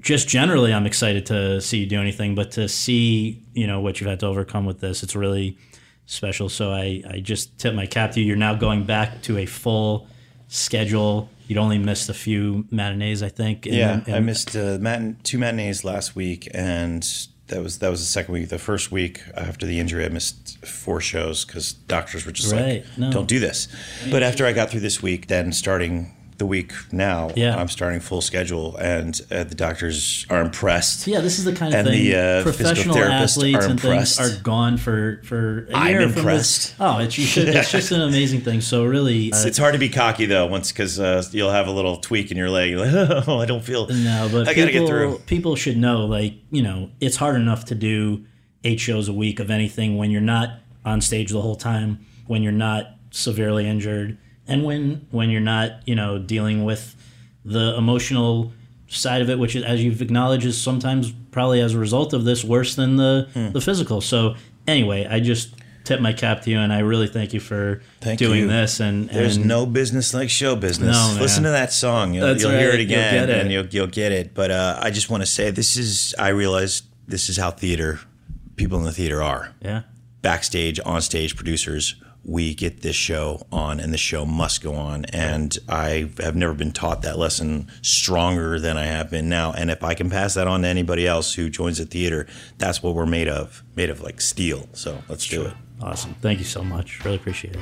S1: just generally I'm excited to see you do anything, but to see you know what you've had to overcome with this, it's really special. So I I just tip my cap to you. You're now going back to a full schedule. You'd only missed a few matinees, I think. and
S5: Yeah, I missed uh, matin- two matinees last week, and that was that was the second week. The first week after the injury, I missed four shows because doctors were just
S1: Right,
S5: like,
S1: no.
S5: "Don't do this." But after I got through this week, then starting the week now,
S1: Yeah.
S5: I'm starting full schedule, and uh, the doctors are impressed.
S1: Yeah, this is the kind of
S5: and
S1: thing.
S5: the uh,
S1: professional
S5: therapists
S1: athletes
S5: are
S1: and
S5: impressed.
S1: things are gone for for a
S5: I'm
S1: year from
S5: impressed.
S1: this. Oh, it's you should. It's *laughs* just an amazing thing. So really,
S5: It's,
S1: uh,
S5: it's hard to be cocky though, once because uh, you'll have a little tweak in your leg. You're like, *laughs* oh, I don't feel.
S1: No, but
S5: I gotta
S1: people,
S5: get through.
S1: People should know, like you know, it's hard enough to do eight shows a week of anything when you're not on stage the whole time, when you're not severely injured, and when when you're not, you know, dealing with the emotional side of it, which, is, as you've acknowledged, is sometimes probably as a result of this worse than the
S5: Hmm.
S1: the physical. So anyway, I just tip my cap to you, and I really thank you for
S5: Thank
S1: doing
S5: you.
S1: this. And
S5: There's
S1: and
S5: no business like show business.
S1: No.
S5: Listen to that song. You'll, you'll hear
S1: right.
S5: it
S1: You'll
S5: again,
S1: it.
S5: and you'll you'll get it. But uh, I just want to say, this is. I realize this is how theater people in the theater are.
S1: yeah.
S5: Backstage, on stage, producers. We get this show on, and the show must go on. And I have never been taught that lesson stronger than I have been now. And if I can pass that on to anybody else who joins the theater, that's what we're made of. Made of like steel. So let's do it.
S1: Awesome. Thank you so much. Really appreciate it.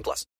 S6: 18 plus.